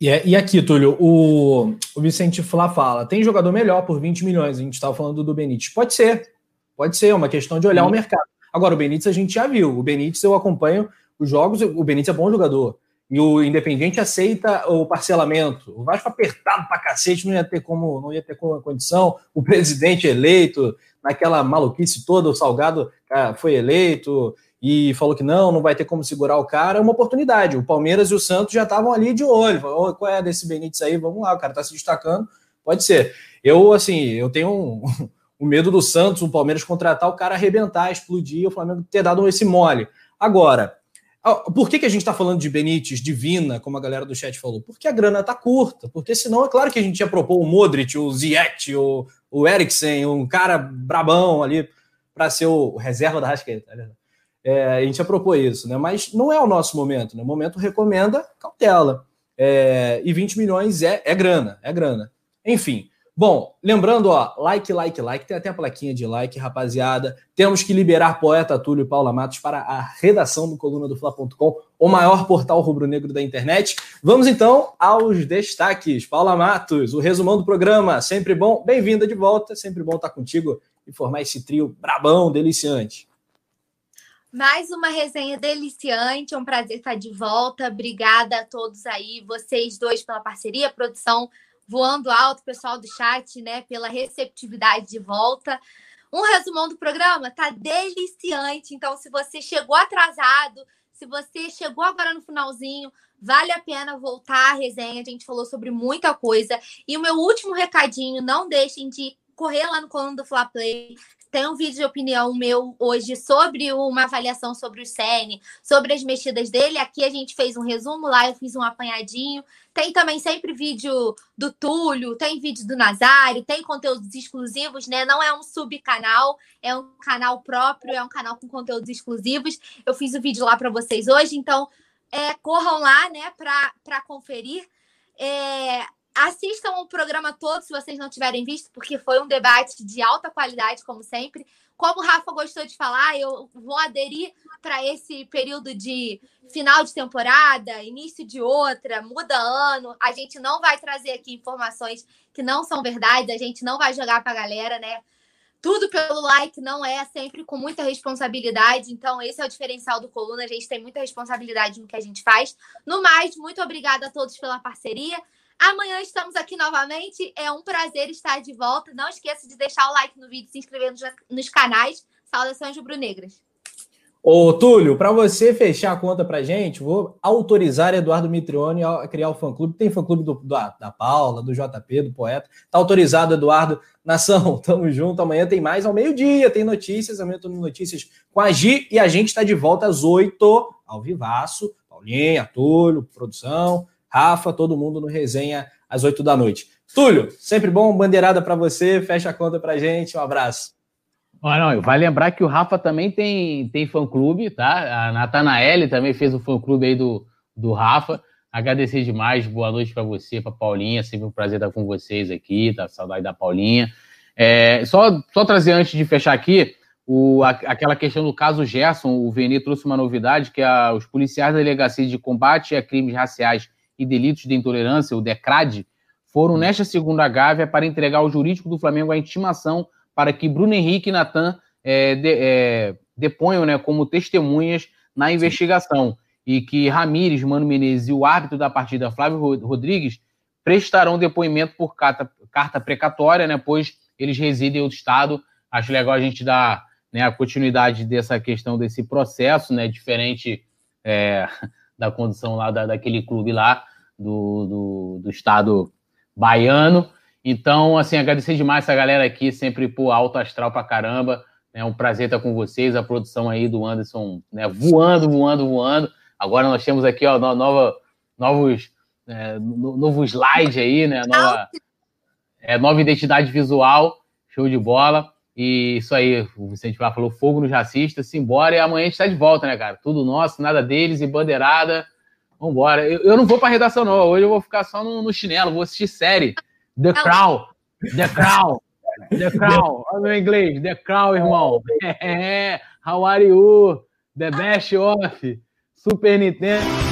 E, é, e aqui, Túlio, o, o Vicente Flá fala: tem jogador melhor por 20 milhões. A gente estava falando do Benítez. Pode ser, pode ser, é uma questão de olhar Sim. o mercado. Agora, o Benítez a gente já viu. O Benítez eu acompanho os jogos, o Benítez é bom jogador. e o Independiente aceita o parcelamento. O Vasco apertado pra cacete, não ia ter como, não ia ter como condição. O presidente eleito, naquela maluquice toda, o Salgado foi eleito e falou que não, não vai ter como segurar o cara, é uma oportunidade. O Palmeiras e o Santos já estavam ali de olho. Falou, qual é desse Benítez aí? Vamos lá, o cara tá se destacando. Pode ser. Eu, assim, eu tenho um, um medo do Santos, o Palmeiras contratar, o cara arrebentar, explodir, o Flamengo ter dado esse mole. Agora, por que, que a gente está falando de Benítez, Divina, como a galera do chat falou? Porque a grana está curta. Porque senão é claro que a gente ia propor o Modric, o Ziyech, o, o Eriksen, um cara brabão ali para ser o reserva da Rascaeta. Tá é, a gente ia propor isso, né? Mas não é o nosso momento. Né? O momento recomenda cautela. É, e 20 milhões é, é grana, é grana. Enfim, Bom, lembrando, ó, like, like, like, tem até a plaquinha de like, rapaziada. Temos que liberar poeta Túlio Paula Matos para a redação do coluna do Fla.com, o maior portal rubro-negro da internet. Vamos então aos destaques. Paula Matos, o resumão do programa, sempre bom. Bem-vinda de volta, sempre bom estar contigo e formar esse trio brabão, deliciante. Mais uma resenha deliciante, é um prazer estar de volta. Obrigada a todos aí, vocês dois pela parceria, produção voando alto, pessoal do chat, né, pela receptividade de volta. Um resumão do programa tá deliciante. Então, se você chegou atrasado, se você chegou agora no finalzinho, vale a pena voltar à resenha. A gente falou sobre muita coisa. E o meu último recadinho, não deixem de correr lá no coluna do Fla Play, tem um vídeo de opinião meu hoje sobre uma avaliação sobre o CN, sobre as mexidas dele. Aqui a gente fez um resumo, lá eu fiz um apanhadinho. Tem também sempre vídeo do Túlio, tem vídeo do Nazário, tem conteúdos exclusivos, né? Não é um subcanal, é um canal próprio, é um canal com conteúdos exclusivos. Eu fiz o vídeo lá para vocês hoje, então é, corram lá, né, para conferir. É, Assistam o programa todo se vocês não tiverem visto, porque foi um debate de alta qualidade, como sempre. Como o Rafa gostou de falar, eu vou aderir para esse período de final de temporada, início de outra, muda ano. A gente não vai trazer aqui informações que não são verdade, a gente não vai jogar para a galera, né? Tudo pelo like não é sempre com muita responsabilidade. Então, esse é o diferencial do Coluna. A gente tem muita responsabilidade no que a gente faz. No mais, muito obrigada a todos pela parceria. Amanhã estamos aqui novamente. É um prazer estar de volta. Não esqueça de deixar o like no vídeo, se inscrever nos, nos canais. Saudações rubro-negras. Ô, Túlio, para você fechar a conta para gente, vou autorizar Eduardo Mitrione a criar o fã-clube. Tem fã-clube do, do, da Paula, do JP, do Poeta. Tá autorizado, Eduardo. Nação, tamo junto. Amanhã tem mais ao meio-dia, tem notícias. Amanhã tem notícias com a Gi e a gente está de volta às oito, ao vivaço. Paulinha, Túlio, produção. Rafa, todo mundo no resenha às 8 da noite. Túlio, sempre bom, bandeirada para você, fecha a conta para gente, um abraço. Oh, não, vai lembrar que o Rafa também tem, tem fã-clube, tá? A Natanaele também fez o fã-clube aí do, do Rafa. Agradecer demais, boa noite para você, para Paulinha, sempre um prazer estar com vocês aqui, tá? Saudade da Paulinha. É, só, só trazer antes de fechar aqui, o, a, aquela questão do caso Gerson, o Veni trouxe uma novidade, que a, os policiais da Delegacia de Combate a Crimes Raciais e Delitos de Intolerância, o DECRAD, foram nesta segunda gávea para entregar ao jurídico do Flamengo a intimação para que Bruno Henrique e Natan é, de, é, deponham né, como testemunhas na investigação e que Ramires, Mano Menezes e o árbitro da partida, Flávio Rodrigues, prestarão depoimento por carta, carta precatória, né, pois eles residem em outro estado. Acho legal a gente dar né, a continuidade dessa questão desse processo, né, diferente é, da condição lá da, daquele clube lá, do, do, do, estado baiano. Então, assim, agradecer demais essa galera aqui, sempre por alto astral pra caramba. É um prazer estar com vocês, a produção aí do Anderson, né, voando, voando, voando. Agora nós temos aqui, ó, nova, novos, é, novo slide aí, né, nova, é, nova identidade visual, show de bola. E isso aí, o Vicente Flá falou fogo nos racistas, simbora, e amanhã a gente está de volta, né, cara? Tudo nosso, nada deles, e bandeirada. Vambora. Eu, eu não vou pra redação, não. Hoje eu vou ficar só no, no chinelo, vou assistir série. The Crown. The Crown. The Crown. Olha o meu inglês. The Crown, irmão. É, how are you? The best of Super Nintendo.